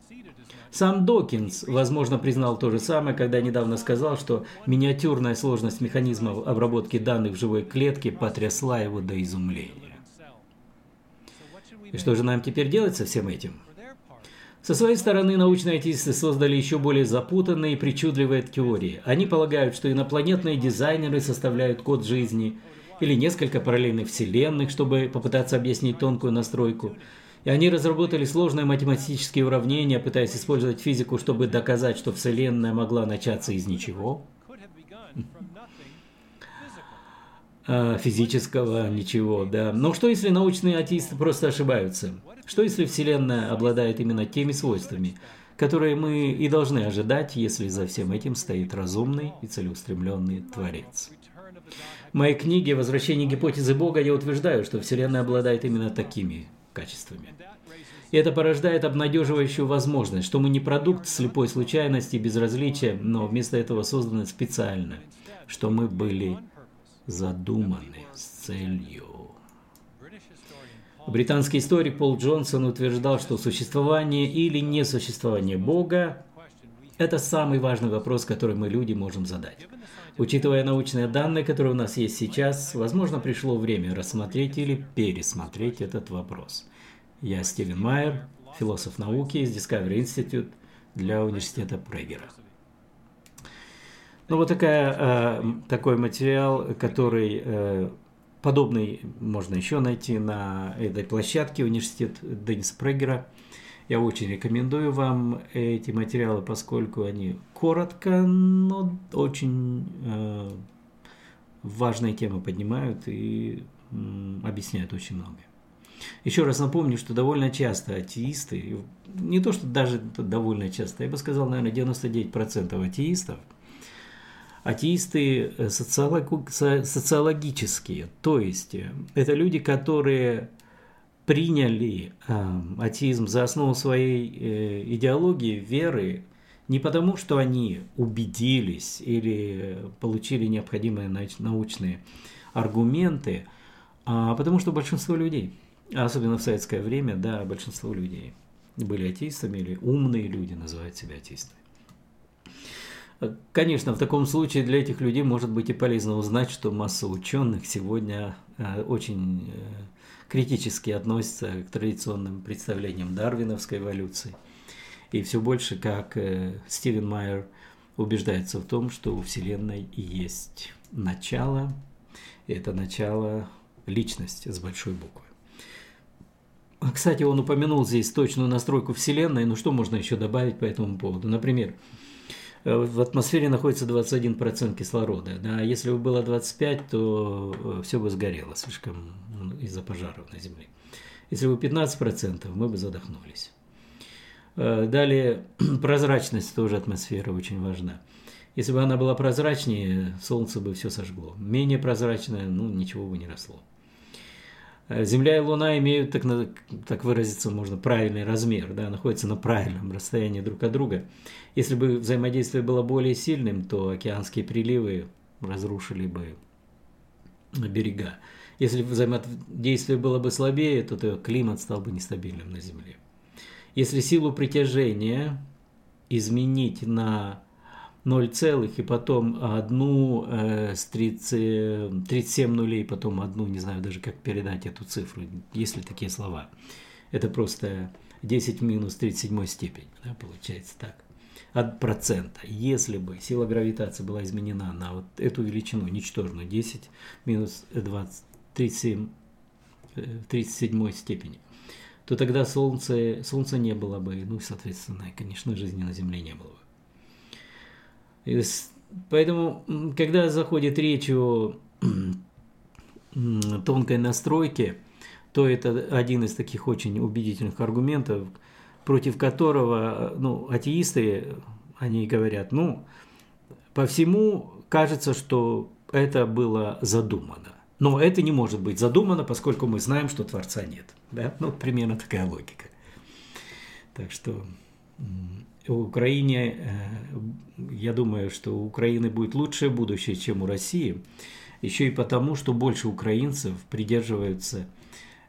Сам Докинс, возможно, признал то же самое, когда недавно сказал, что миниатюрная сложность механизмов обработки данных в живой клетке потрясла его до изумления. И что же нам теперь делать со всем этим? Со своей стороны, научные атеисты создали еще более запутанные и причудливые теории. Они полагают, что инопланетные дизайнеры составляют код жизни, или несколько параллельных вселенных, чтобы попытаться объяснить тонкую настройку – и они разработали сложные математические уравнения, пытаясь использовать физику, чтобы доказать, что Вселенная могла начаться из ничего. А, физического ничего, да. Но что если научные атеисты просто ошибаются? Что если Вселенная обладает именно теми свойствами, которые мы и должны ожидать, если за всем этим стоит разумный и целеустремленный Творец? В моей книге «Возвращение гипотезы Бога» я утверждаю, что Вселенная обладает именно такими качествами. И это порождает обнадеживающую возможность, что мы не продукт слепой случайности и безразличия, но вместо этого созданы специально, что мы были задуманы с целью. Британский историк Пол Джонсон утверждал, что существование или несуществование Бога – это самый важный вопрос, который мы, люди, можем задать. Учитывая научные данные, которые у нас есть сейчас, возможно, пришло время рассмотреть или пересмотреть этот вопрос. Я Стивен Майер, философ науки из Discovery Institute для университета Прегера. Ну вот такая, э, такой материал, который э, подобный можно еще найти на этой площадке университет Денниса Прегера. Я очень рекомендую вам эти материалы, поскольку они коротко, но очень э, важные темы поднимают и э, объясняют очень много. Еще раз напомню, что довольно часто атеисты, не то что даже довольно часто, я бы сказал, наверное, 99% атеистов, атеисты э, социологические, то есть э, это люди, которые приняли э, атеизм за основу своей идеологии, веры, не потому, что они убедились или получили необходимые научные аргументы, а потому что большинство людей – особенно в советское время, да, большинство людей были атеистами или умные люди называют себя атеистами. Конечно, в таком случае для этих людей может быть и полезно узнать, что масса ученых сегодня э, очень э, критически относятся к традиционным представлениям дарвиновской эволюции. И все больше, как э, Стивен Майер убеждается в том, что у Вселенной есть начало, и это начало – личность с большой буквы. Кстати, он упомянул здесь точную настройку Вселенной, ну что можно еще добавить по этому поводу? Например, э, в атмосфере находится 21% кислорода. Да? Если бы было 25, то э, все бы сгорело слишком из-за пожаров на Земле. Если бы 15%, мы бы задохнулись. Э, далее, (clears throat) прозрачность тоже атмосферы очень важна. Если бы она была прозрачнее, солнце бы все сожгло. Менее прозрачное, ну, ничего бы не росло. Э, Земля и Луна имеют, так, так выразиться можно, правильный размер, да, находятся на правильном расстоянии друг от друга. Если бы взаимодействие было более сильным, то океанские приливы разрушили бы берега. Если взаимодействие было бы слабее, то, то климат стал бы нестабильным на Земле. Если силу притяжения изменить на 0 целых, и потом одну э, с 30, 37 нулей, потом одну, не знаю даже как передать эту цифру, есть ли такие слова. Это просто 10 минус 37 степень, да, получается так. От процента. Если бы сила гравитации была изменена на вот эту величину, ничтожную, 10 минус 20, 37, 37 степени, то тогда Солнце, Солнца не было бы, ну, соответственно, конечно, жизни на Земле не было бы. Поэтому, когда заходит речь о тонкой настройке, то это один из таких очень убедительных аргументов, против которого ну, атеисты, они говорят, ну, по всему кажется, что это было задумано. Но это не может быть задумано, поскольку мы знаем, что Творца нет. Да? Ну, примерно такая логика. Так что Украине, э, я думаю, что у Украины будет лучшее будущее, чем у России, еще и потому, что больше украинцев придерживаются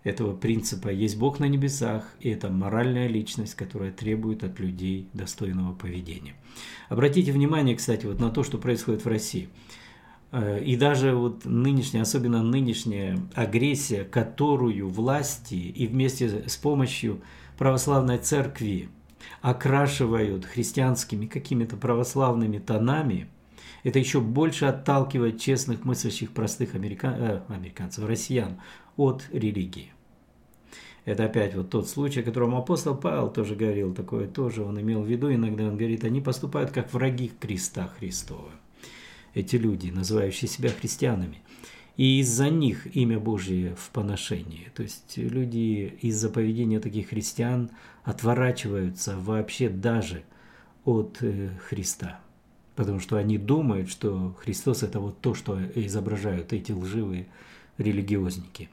этого принципа «есть Бог на небесах», и это моральная личность, которая требует от людей достойного поведения. Обратите внимание, кстати, вот на то, что происходит в России. Э, и даже вот нынешняя, особенно нынешняя агрессия, которую власти и вместе с помощью православной церкви окрашивают христианскими какими-то православными тонами, это еще больше отталкивает честных, мыслящих, простых американ... э, американцев, россиян от религии. Это опять вот тот случай, о котором апостол Павел тоже говорил, такое тоже он имел в виду, иногда он говорит, они поступают как враги креста Христова. Эти люди, называющие себя христианами и из-за них имя Божье в поношении. То есть люди из-за поведения таких христиан отворачиваются вообще даже от э, Христа. Потому что они думают, что Христос это вот то, что изображают эти лживые религиозники.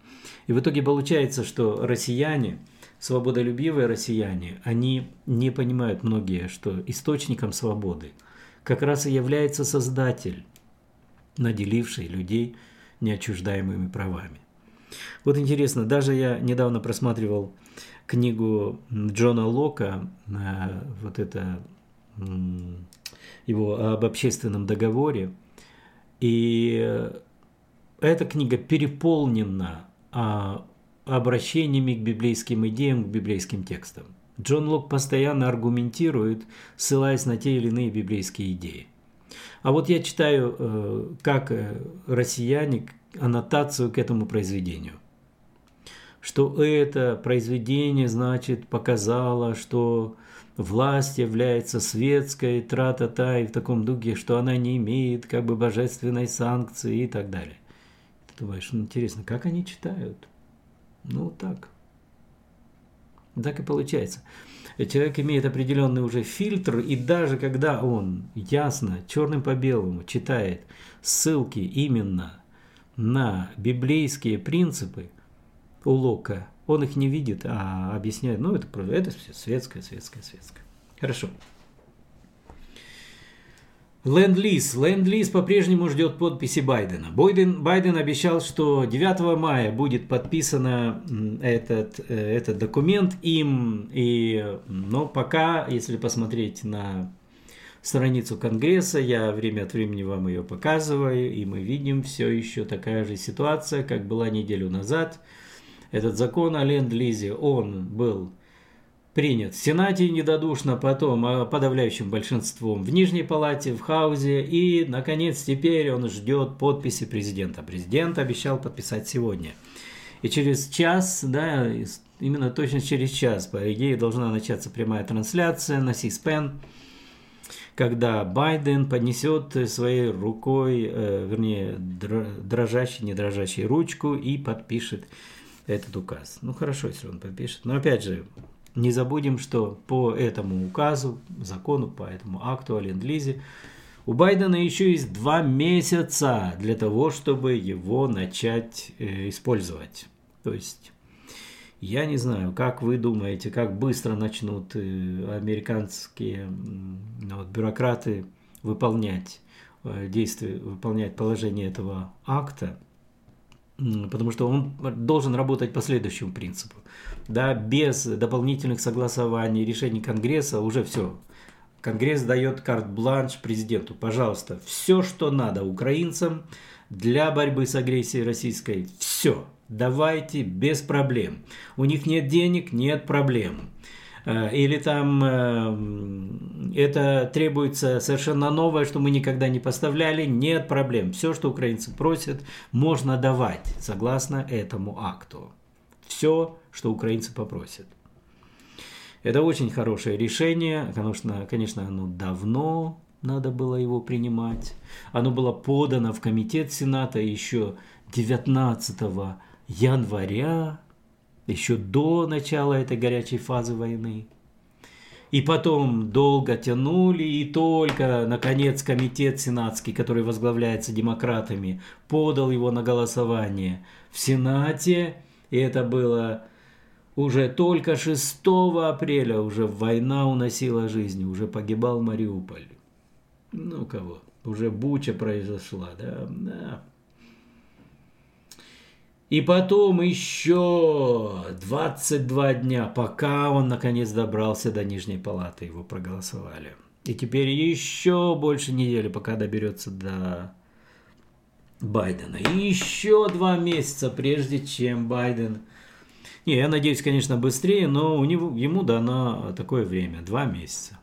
И в итоге получается, что россияне, свободолюбивые россияне, они не понимают многие, что источником свободы как раз и является Создатель, наделивший людей – неотчуждаемыми правами. Вот интересно, даже я недавно просматривал книгу Джона Лока, э, вот это его об общественном договоре, и эта книга переполнена а, обращениями к библейским идеям, к библейским текстам. Джон Лок постоянно аргументирует, ссылаясь на те или иные библейские идеи. А вот я читаю, э, как э, россияне, аннотацию к этому произведению. Что это произведение, значит, показало, что власть является светской, тра-та-та, и в таком духе, что она не имеет как бы божественной санкции и так далее. Ты думаешь, ну, интересно, как они читают? Ну, так. Так и получается человек имеет определенный уже фильтр, и даже когда он ясно, черным по белому читает ссылки именно на библейские принципы у Лока, он их не видит, а объясняет, ну это, это все светское, светское, светское. Хорошо. Ленд-лиз. Ленд-лиз по-прежнему ждет подписи Байдена. Байден, Байден обещал, что 9 мая будет подписано этот, э, этот документ им. И, но пока, если посмотреть на страницу Конгресса, я время от времени вам ее показываю, и мы видим все еще такая же ситуация, как была неделю назад. Этот закон о ленд-лизе, он был принят в Сенате недодушно, потом а, подавляющим большинством в Нижней Палате, в Хаузе, и, наконец, теперь он ждет подписи президента. Президент обещал подписать сегодня. И через час, да, именно точно через час, по идее, должна начаться прямая трансляция на C-SPAN, когда Байден поднесет своей рукой, э, вернее, дрожащей, не дрожащей ручку и подпишет этот указ. Ну, хорошо, если он подпишет. Но, опять же, не забудем, что по этому указу, закону, по этому акту о ленд-лизе У Байдена еще есть два месяца для того, чтобы его начать э, использовать. То есть я не знаю, как вы думаете, как быстро начнут э, американские ну, вот, бюрократы выполнять э, действия, выполнять положение этого акта, потому что он должен работать по следующему принципу. Да, без дополнительных согласований, решений Конгресса уже все. Конгресс дает карт-бланш президенту. Пожалуйста, все, что надо украинцам для борьбы с агрессией российской, все. Давайте без проблем. У них нет денег, нет проблем. Э, или там э, это требуется совершенно новое, что мы никогда не поставляли, нет проблем. Все, что украинцы просят, можно давать согласно этому акту. Все, что украинцы попросят. Это очень хорошее решение, конечно, конечно, оно давно надо было его принимать. Оно было подано в комитет Сената еще 19 января еще до начала этой горячей фазы войны. И потом долго тянули, и только, наконец, комитет сенатский, который возглавляется демократами, подал его на голосование в Сенате. И это было уже только 6 апреля, уже война уносила жизни, уже погибал Мариуполь. Ну, кого? Уже Буча произошла, да? да. И потом еще 22 дня, пока он наконец добрался до Нижней Палаты, его проголосовали. И теперь еще больше недели, пока доберется до Байдена. И еще два месяца, прежде чем Байден... Не, я надеюсь, конечно, быстрее, но у него, ему дано такое время, два месяца.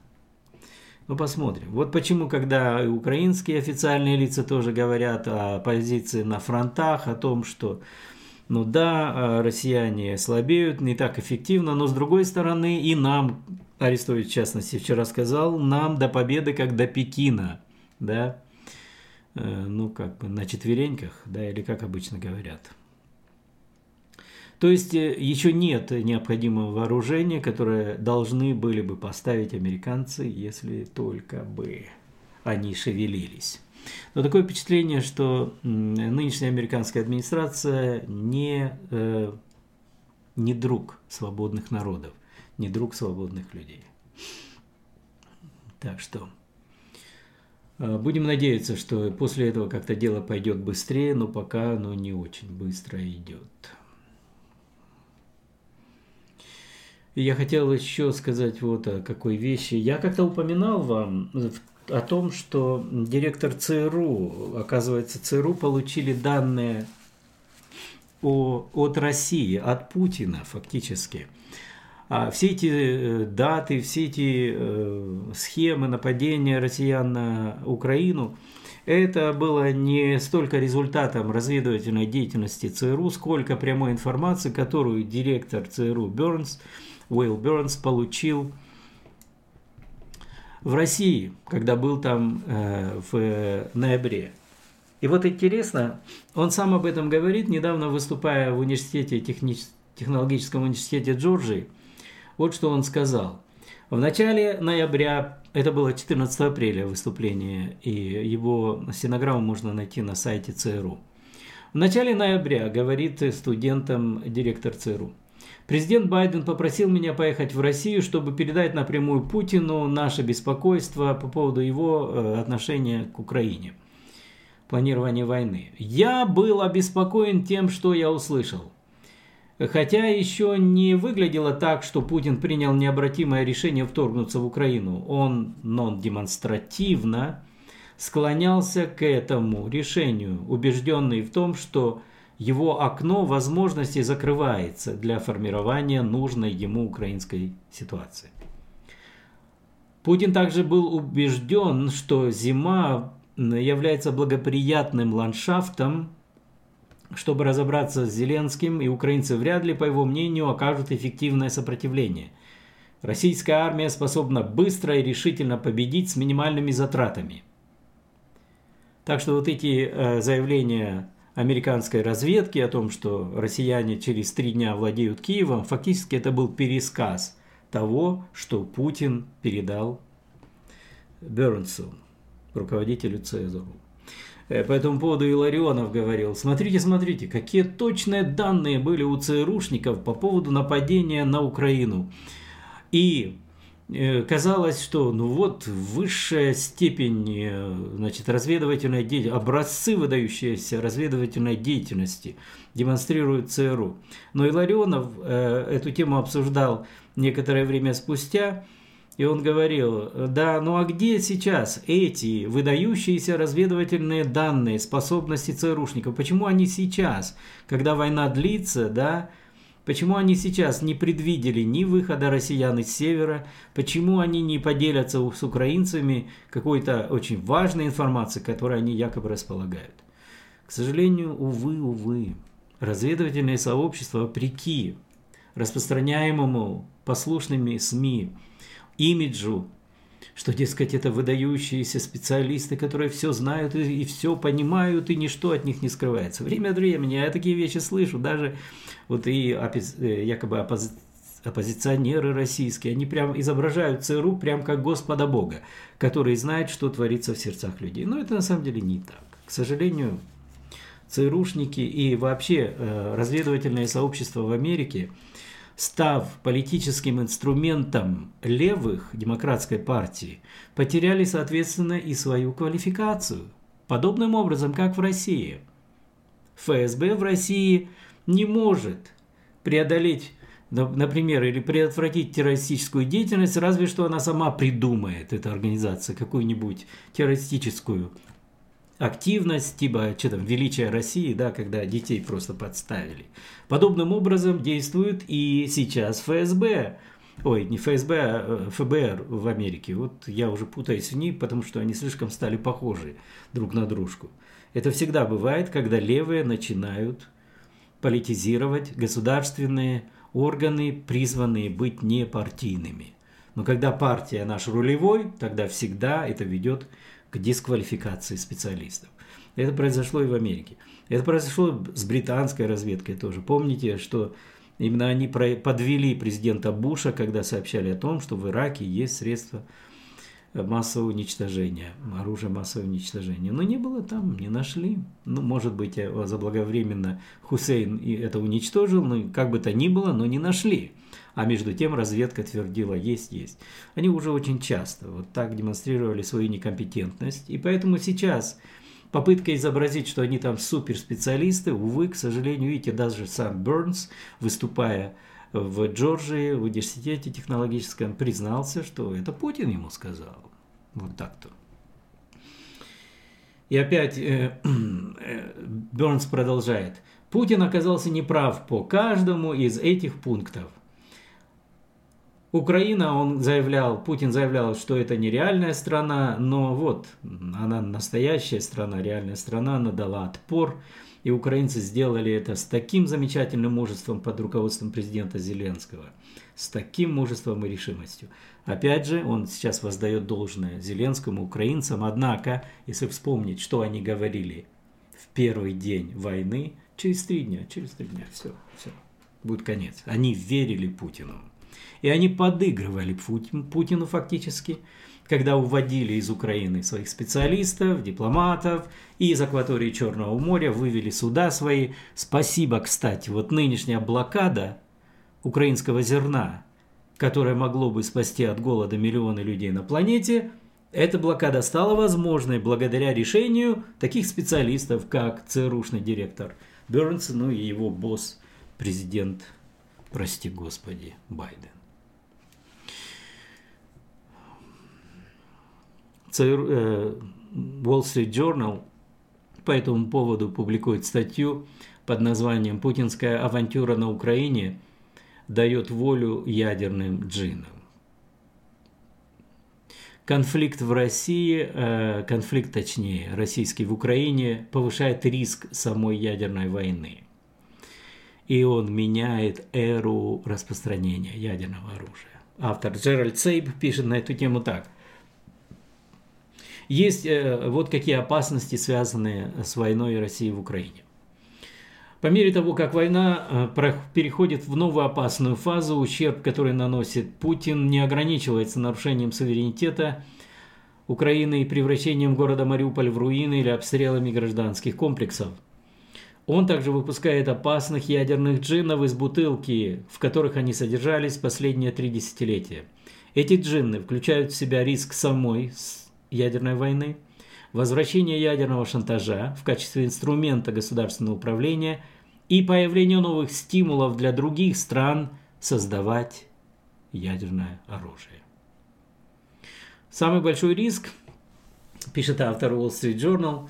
Ну, посмотрим. Вот почему, когда украинские официальные лица тоже говорят о позиции на фронтах, о том, что ну да, а, россияне слабеют не так эффективно, но с другой стороны и нам, Арестович в частности вчера сказал, нам до победы как до Пекина, да, э, ну как бы на четвереньках, да, или как обычно говорят. То есть э, еще нет необходимого вооружения, которое должны были бы поставить американцы, если только бы они шевелились. Но такое впечатление, что нынешняя американская администрация не, э, не друг свободных народов, не друг свободных людей. Так что э, будем надеяться, что после этого как-то дело пойдет быстрее, но пока оно не очень быстро идет. Я хотел еще сказать вот о какой вещи. Я как-то упоминал вам в о том, что директор ЦРУ, оказывается, ЦРУ получили данные о, от России, от Путина фактически. А все эти э, даты, все эти э, схемы нападения россиян на Украину, это было не столько результатом разведывательной деятельности ЦРУ, сколько прямой информации, которую директор ЦРУ Бернс, Уэйл Бернс получил в России, когда был там э, в ноябре. И вот интересно, он сам об этом говорит, недавно выступая в университете, технич... технологическом университете Джорджии. Вот что он сказал. В начале ноября, это было 14 апреля выступление, и его стенограмму можно найти на сайте ЦРУ. В начале ноября, говорит студентам директор ЦРУ, Президент Байден попросил меня поехать в Россию, чтобы передать напрямую Путину наше беспокойство по поводу его э, отношения к Украине, планирования войны. Я был обеспокоен тем, что я услышал. Хотя еще не выглядело так, что Путин принял необратимое решение вторгнуться в Украину. Он нон-демонстративно склонялся к этому решению, убежденный в том, что его окно возможностей закрывается для формирования нужной ему украинской ситуации. Путин также был убежден, что зима является благоприятным ландшафтом, чтобы разобраться с Зеленским, и украинцы вряд ли, по его мнению, окажут эффективное сопротивление. Российская армия способна быстро и решительно победить с минимальными затратами. Так что вот эти э, заявления американской разведки о том, что россияне через три дня владеют Киевом, фактически это был пересказ того, что Путин передал Бернсу. руководителю ЦРУ. Э, по этому поводу Иларионов говорил, смотрите, смотрите, какие точные данные были у ЦРУшников по поводу нападения на Украину. И казалось, что ну вот высшая степень э, значит, разведывательной деятельности, образцы выдающиеся разведывательной деятельности демонстрирует ЦРУ. Но Иларионов э, эту тему обсуждал некоторое время спустя, и он говорил, да, ну а где сейчас эти выдающиеся разведывательные данные, способности ЦРУшников? Почему они сейчас, когда война длится, да, Почему они сейчас не предвидели ни выхода россиян из севера? Почему они не поделятся с украинцами какой-то очень важной информацией, которой они якобы располагают? К сожалению, увы, увы, разведывательное сообщество, вопреки распространяемому послушными СМИ имиджу, что, дескать, это выдающиеся специалисты, которые все знают и, и все понимают, и ничто от них не скрывается. Время от времени я такие вещи слышу, даже вот и э, якобы оппози оппозиционеры российские, они прям изображают ЦРУ прям как Господа Бога, который знает, что творится в сердцах людей. Но это на самом деле не так. К сожалению, ЦРУшники и вообще э, разведывательное сообщество в Америке – став политическим инструментом левых демократской партии, потеряли, соответственно, и свою квалификацию. Подобным образом, как в России. ФСБ в России не может преодолеть, например, или предотвратить террористическую деятельность, разве что она сама придумает, эта организация, какую-нибудь террористическую активность, типа, что там, величие России, да, когда детей просто подставили. Подобным образом действует и сейчас ФСБ. Ой, не ФСБ, а э, ФБР в Америке. Вот я уже путаюсь в них, потому что они слишком стали похожи друг на дружку. Это всегда бывает, когда левые начинают политизировать государственные органы, призванные быть непартийными. Но когда партия наш рулевой, тогда всегда это ведет к дисквалификации специалистов. Это произошло и в Америке. Это произошло с британской разведкой тоже. Помните, что именно они подвели президента Буша, когда сообщали о том, что в Ираке есть средства массового уничтожения, оружие массового уничтожения. Но не было там, не нашли. Ну, может быть, э, заблаговременно Хусейн это уничтожил, но как бы то ни было, но не нашли. А между тем разведка твердила «есть, есть». Они уже очень часто вот так демонстрировали свою некомпетентность. И поэтому сейчас попытка изобразить, что они там суперспециалисты, увы, к сожалению, видите, даже сам Бернс, выступая в Джорджии, в университете технологическом, признался, что это Путин ему сказал. Вот так-то. И опять э, э, Бернс продолжает. Путин оказался неправ по каждому из этих пунктов. Украина, он заявлял, Путин заявлял, что это нереальная страна, но вот, она настоящая страна, реальная страна, она дала отпор, и украинцы сделали это с таким замечательным мужеством под руководством президента Зеленского, с таким мужеством и решимостью. Опять же, он сейчас воздает должное Зеленскому, украинцам, однако, если вспомнить, что они говорили в первый день войны, через три дня, через три дня, все, все, будет конец. Они верили Путину. И они подыгрывали Путину фактически, когда уводили из Украины своих специалистов, дипломатов и из акватории Черного моря вывели суда свои. Спасибо, кстати, вот нынешняя блокада украинского зерна, которая могло бы спасти от голода миллионы людей на планете, эта блокада стала возможной благодаря решению таких специалистов, как ЦРУшный директор Бернс, ну и его босс, президент, прости господи, Байден. Э, Wall Street Journal по этому поводу публикует статью под названием «Путинская авантюра на Украине дает волю ядерным джинам». Конфликт в России, э, конфликт точнее, российский в Украине повышает риск самой ядерной войны. И он меняет эру распространения ядерного оружия. Автор Джеральд Сейб пишет на эту тему так – есть э, вот какие опасности, связанные с войной России в Украине. По мере того, как война э, переходит в новую опасную фазу, ущерб, который наносит Путин, не ограничивается нарушением суверенитета Украины и превращением города Мариуполь в руины или обстрелами гражданских комплексов. Он также выпускает опасных ядерных джиннов из бутылки, в которых они содержались последние три десятилетия. Эти джинны включают в себя риск самой ядерной войны, возвращение ядерного шантажа в качестве инструмента государственного управления и появление новых стимулов для других стран создавать ядерное оружие. Самый большой риск, пишет автор Wall Street Journal,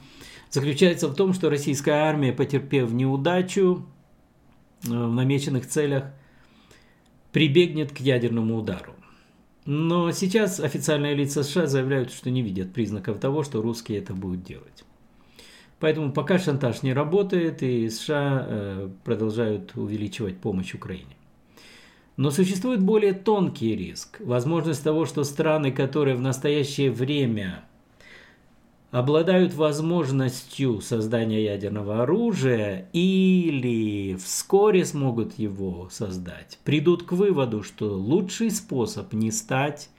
заключается в том, что российская армия, потерпев неудачу э, в намеченных целях, прибегнет к ядерному удару. Но сейчас официальные лица США заявляют, что не видят признаков того, что русские это будут делать. Поэтому пока шантаж не работает, и США э, продолжают увеличивать помощь Украине. Но существует более тонкий риск. Возможность того, что страны, которые в настоящее время обладают возможностью создания ядерного оружия или вскоре смогут его создать, придут к выводу, что лучший способ не стать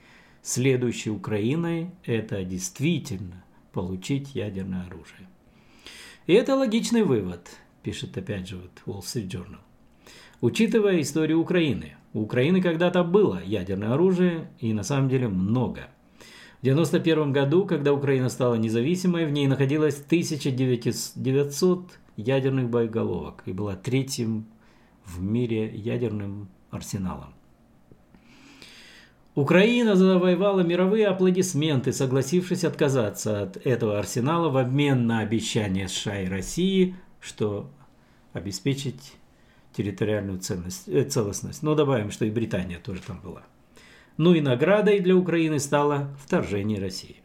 следующей Украиной – это действительно получить ядерное оружие. И это логичный вывод, пишет опять же вот Wall Street Journal. Учитывая историю Украины, у Украины когда-то было ядерное оружие, и на самом деле много. В 1991 году, когда Украина стала независимой, в ней находилось 1900 ядерных боеголовок и была третьим в мире ядерным арсеналом. Украина завоевала мировые аплодисменты, согласившись отказаться от этого арсенала в обмен на обещание США и России, что обеспечить территориальную э, целостность. Но добавим, что и Британия тоже там была. Ну и наградой для Украины стало вторжение России.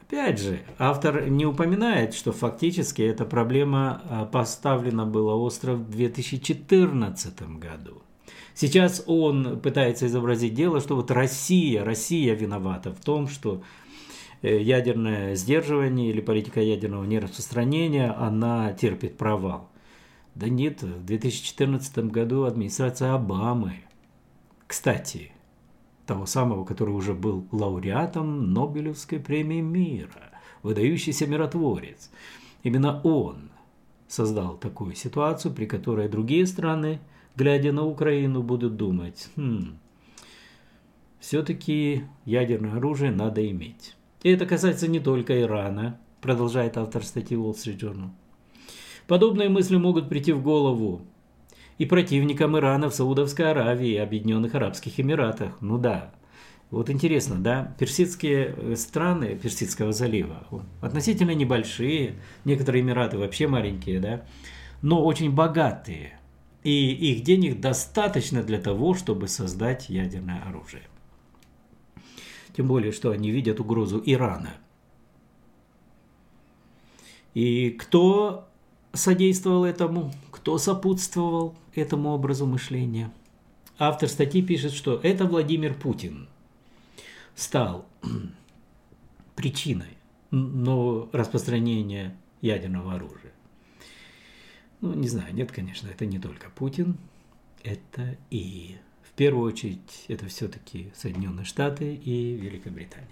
Опять же, автор не упоминает, что фактически эта проблема а, поставлена была остро в 2014 году. Сейчас он пытается изобразить дело, что вот Россия, Россия виновата в том, что э, ядерное сдерживание или политика ядерного нераспространения, она терпит провал. Да нет, в 2014 году администрация Обамы, кстати, того самого, который уже был лауреатом Нобелевской премии мира, выдающийся миротворец, именно он создал такую ситуацию, при которой другие страны, глядя на Украину, будут думать, хм, все-таки ядерное оружие надо иметь. И это касается не только Ирана, продолжает автор статьи Wall Street Journal. Подобные мысли могут прийти в голову и противникам Ирана в Саудовской Аравии и Объединенных Арабских Эмиратах. Ну да, вот интересно, да, персидские э, страны Персидского залива относительно небольшие, некоторые Эмираты вообще маленькие, да, но очень богатые. И их денег достаточно для того, чтобы создать ядерное оружие. Тем более, что они видят угрозу Ирана. И кто содействовал этому, кто сопутствовал этому образу мышления. Автор статьи пишет, что это Владимир Путин стал (clears throat) причиной нового распространения ядерного оружия. Ну, не знаю, нет, конечно, это не только Путин, это и в первую очередь это все-таки Соединенные Штаты и Великобритания.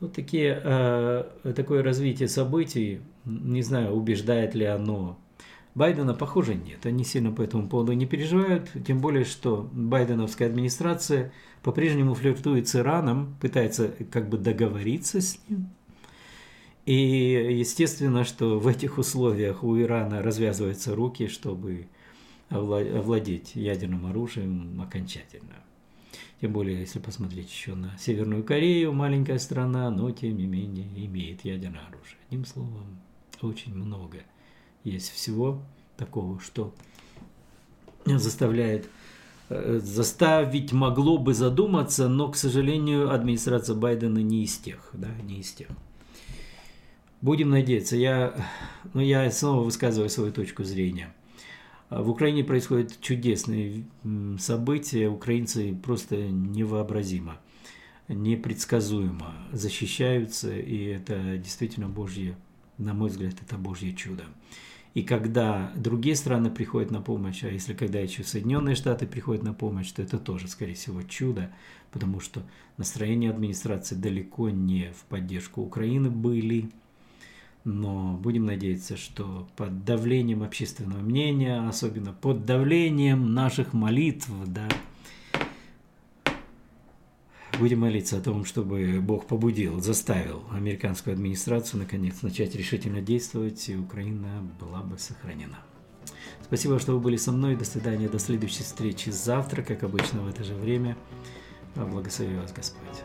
Вот такие, э, такое развитие событий, не знаю, убеждает ли оно Байдена, похоже, нет. Они сильно по этому поводу не переживают, тем более, что байденовская администрация по-прежнему флиртует с Ираном, пытается как бы договориться с ним. И естественно, что в этих условиях у Ирана развязываются руки, чтобы овладеть ядерным оружием окончательно. Тем более, если посмотреть еще на Северную Корею, маленькая страна, но тем не менее имеет ядерное оружие. Одним словом, очень много есть всего такого, что заставляет э, заставить могло бы задуматься, но, к сожалению, администрация Байдена не из тех, да, не из тех. Будем надеяться. Я, ну, я снова высказываю свою точку зрения – в Украине происходят чудесные события, украинцы просто невообразимо, непредсказуемо защищаются, и это действительно Божье, на мой взгляд, это Божье чудо. И когда другие страны приходят на помощь, а если когда еще Соединенные Штаты приходят на помощь, то это тоже, скорее всего, чудо, потому что настроения администрации далеко не в поддержку Украины были. Но будем надеяться, что под давлением общественного мнения, особенно под давлением наших молитв, да, Будем молиться о том, чтобы Бог побудил, заставил американскую администрацию наконец начать решительно действовать, и Украина была бы сохранена. Спасибо, что вы были со мной. До свидания, до следующей встречи завтра, как обычно в это же время. Благослови вас Господь.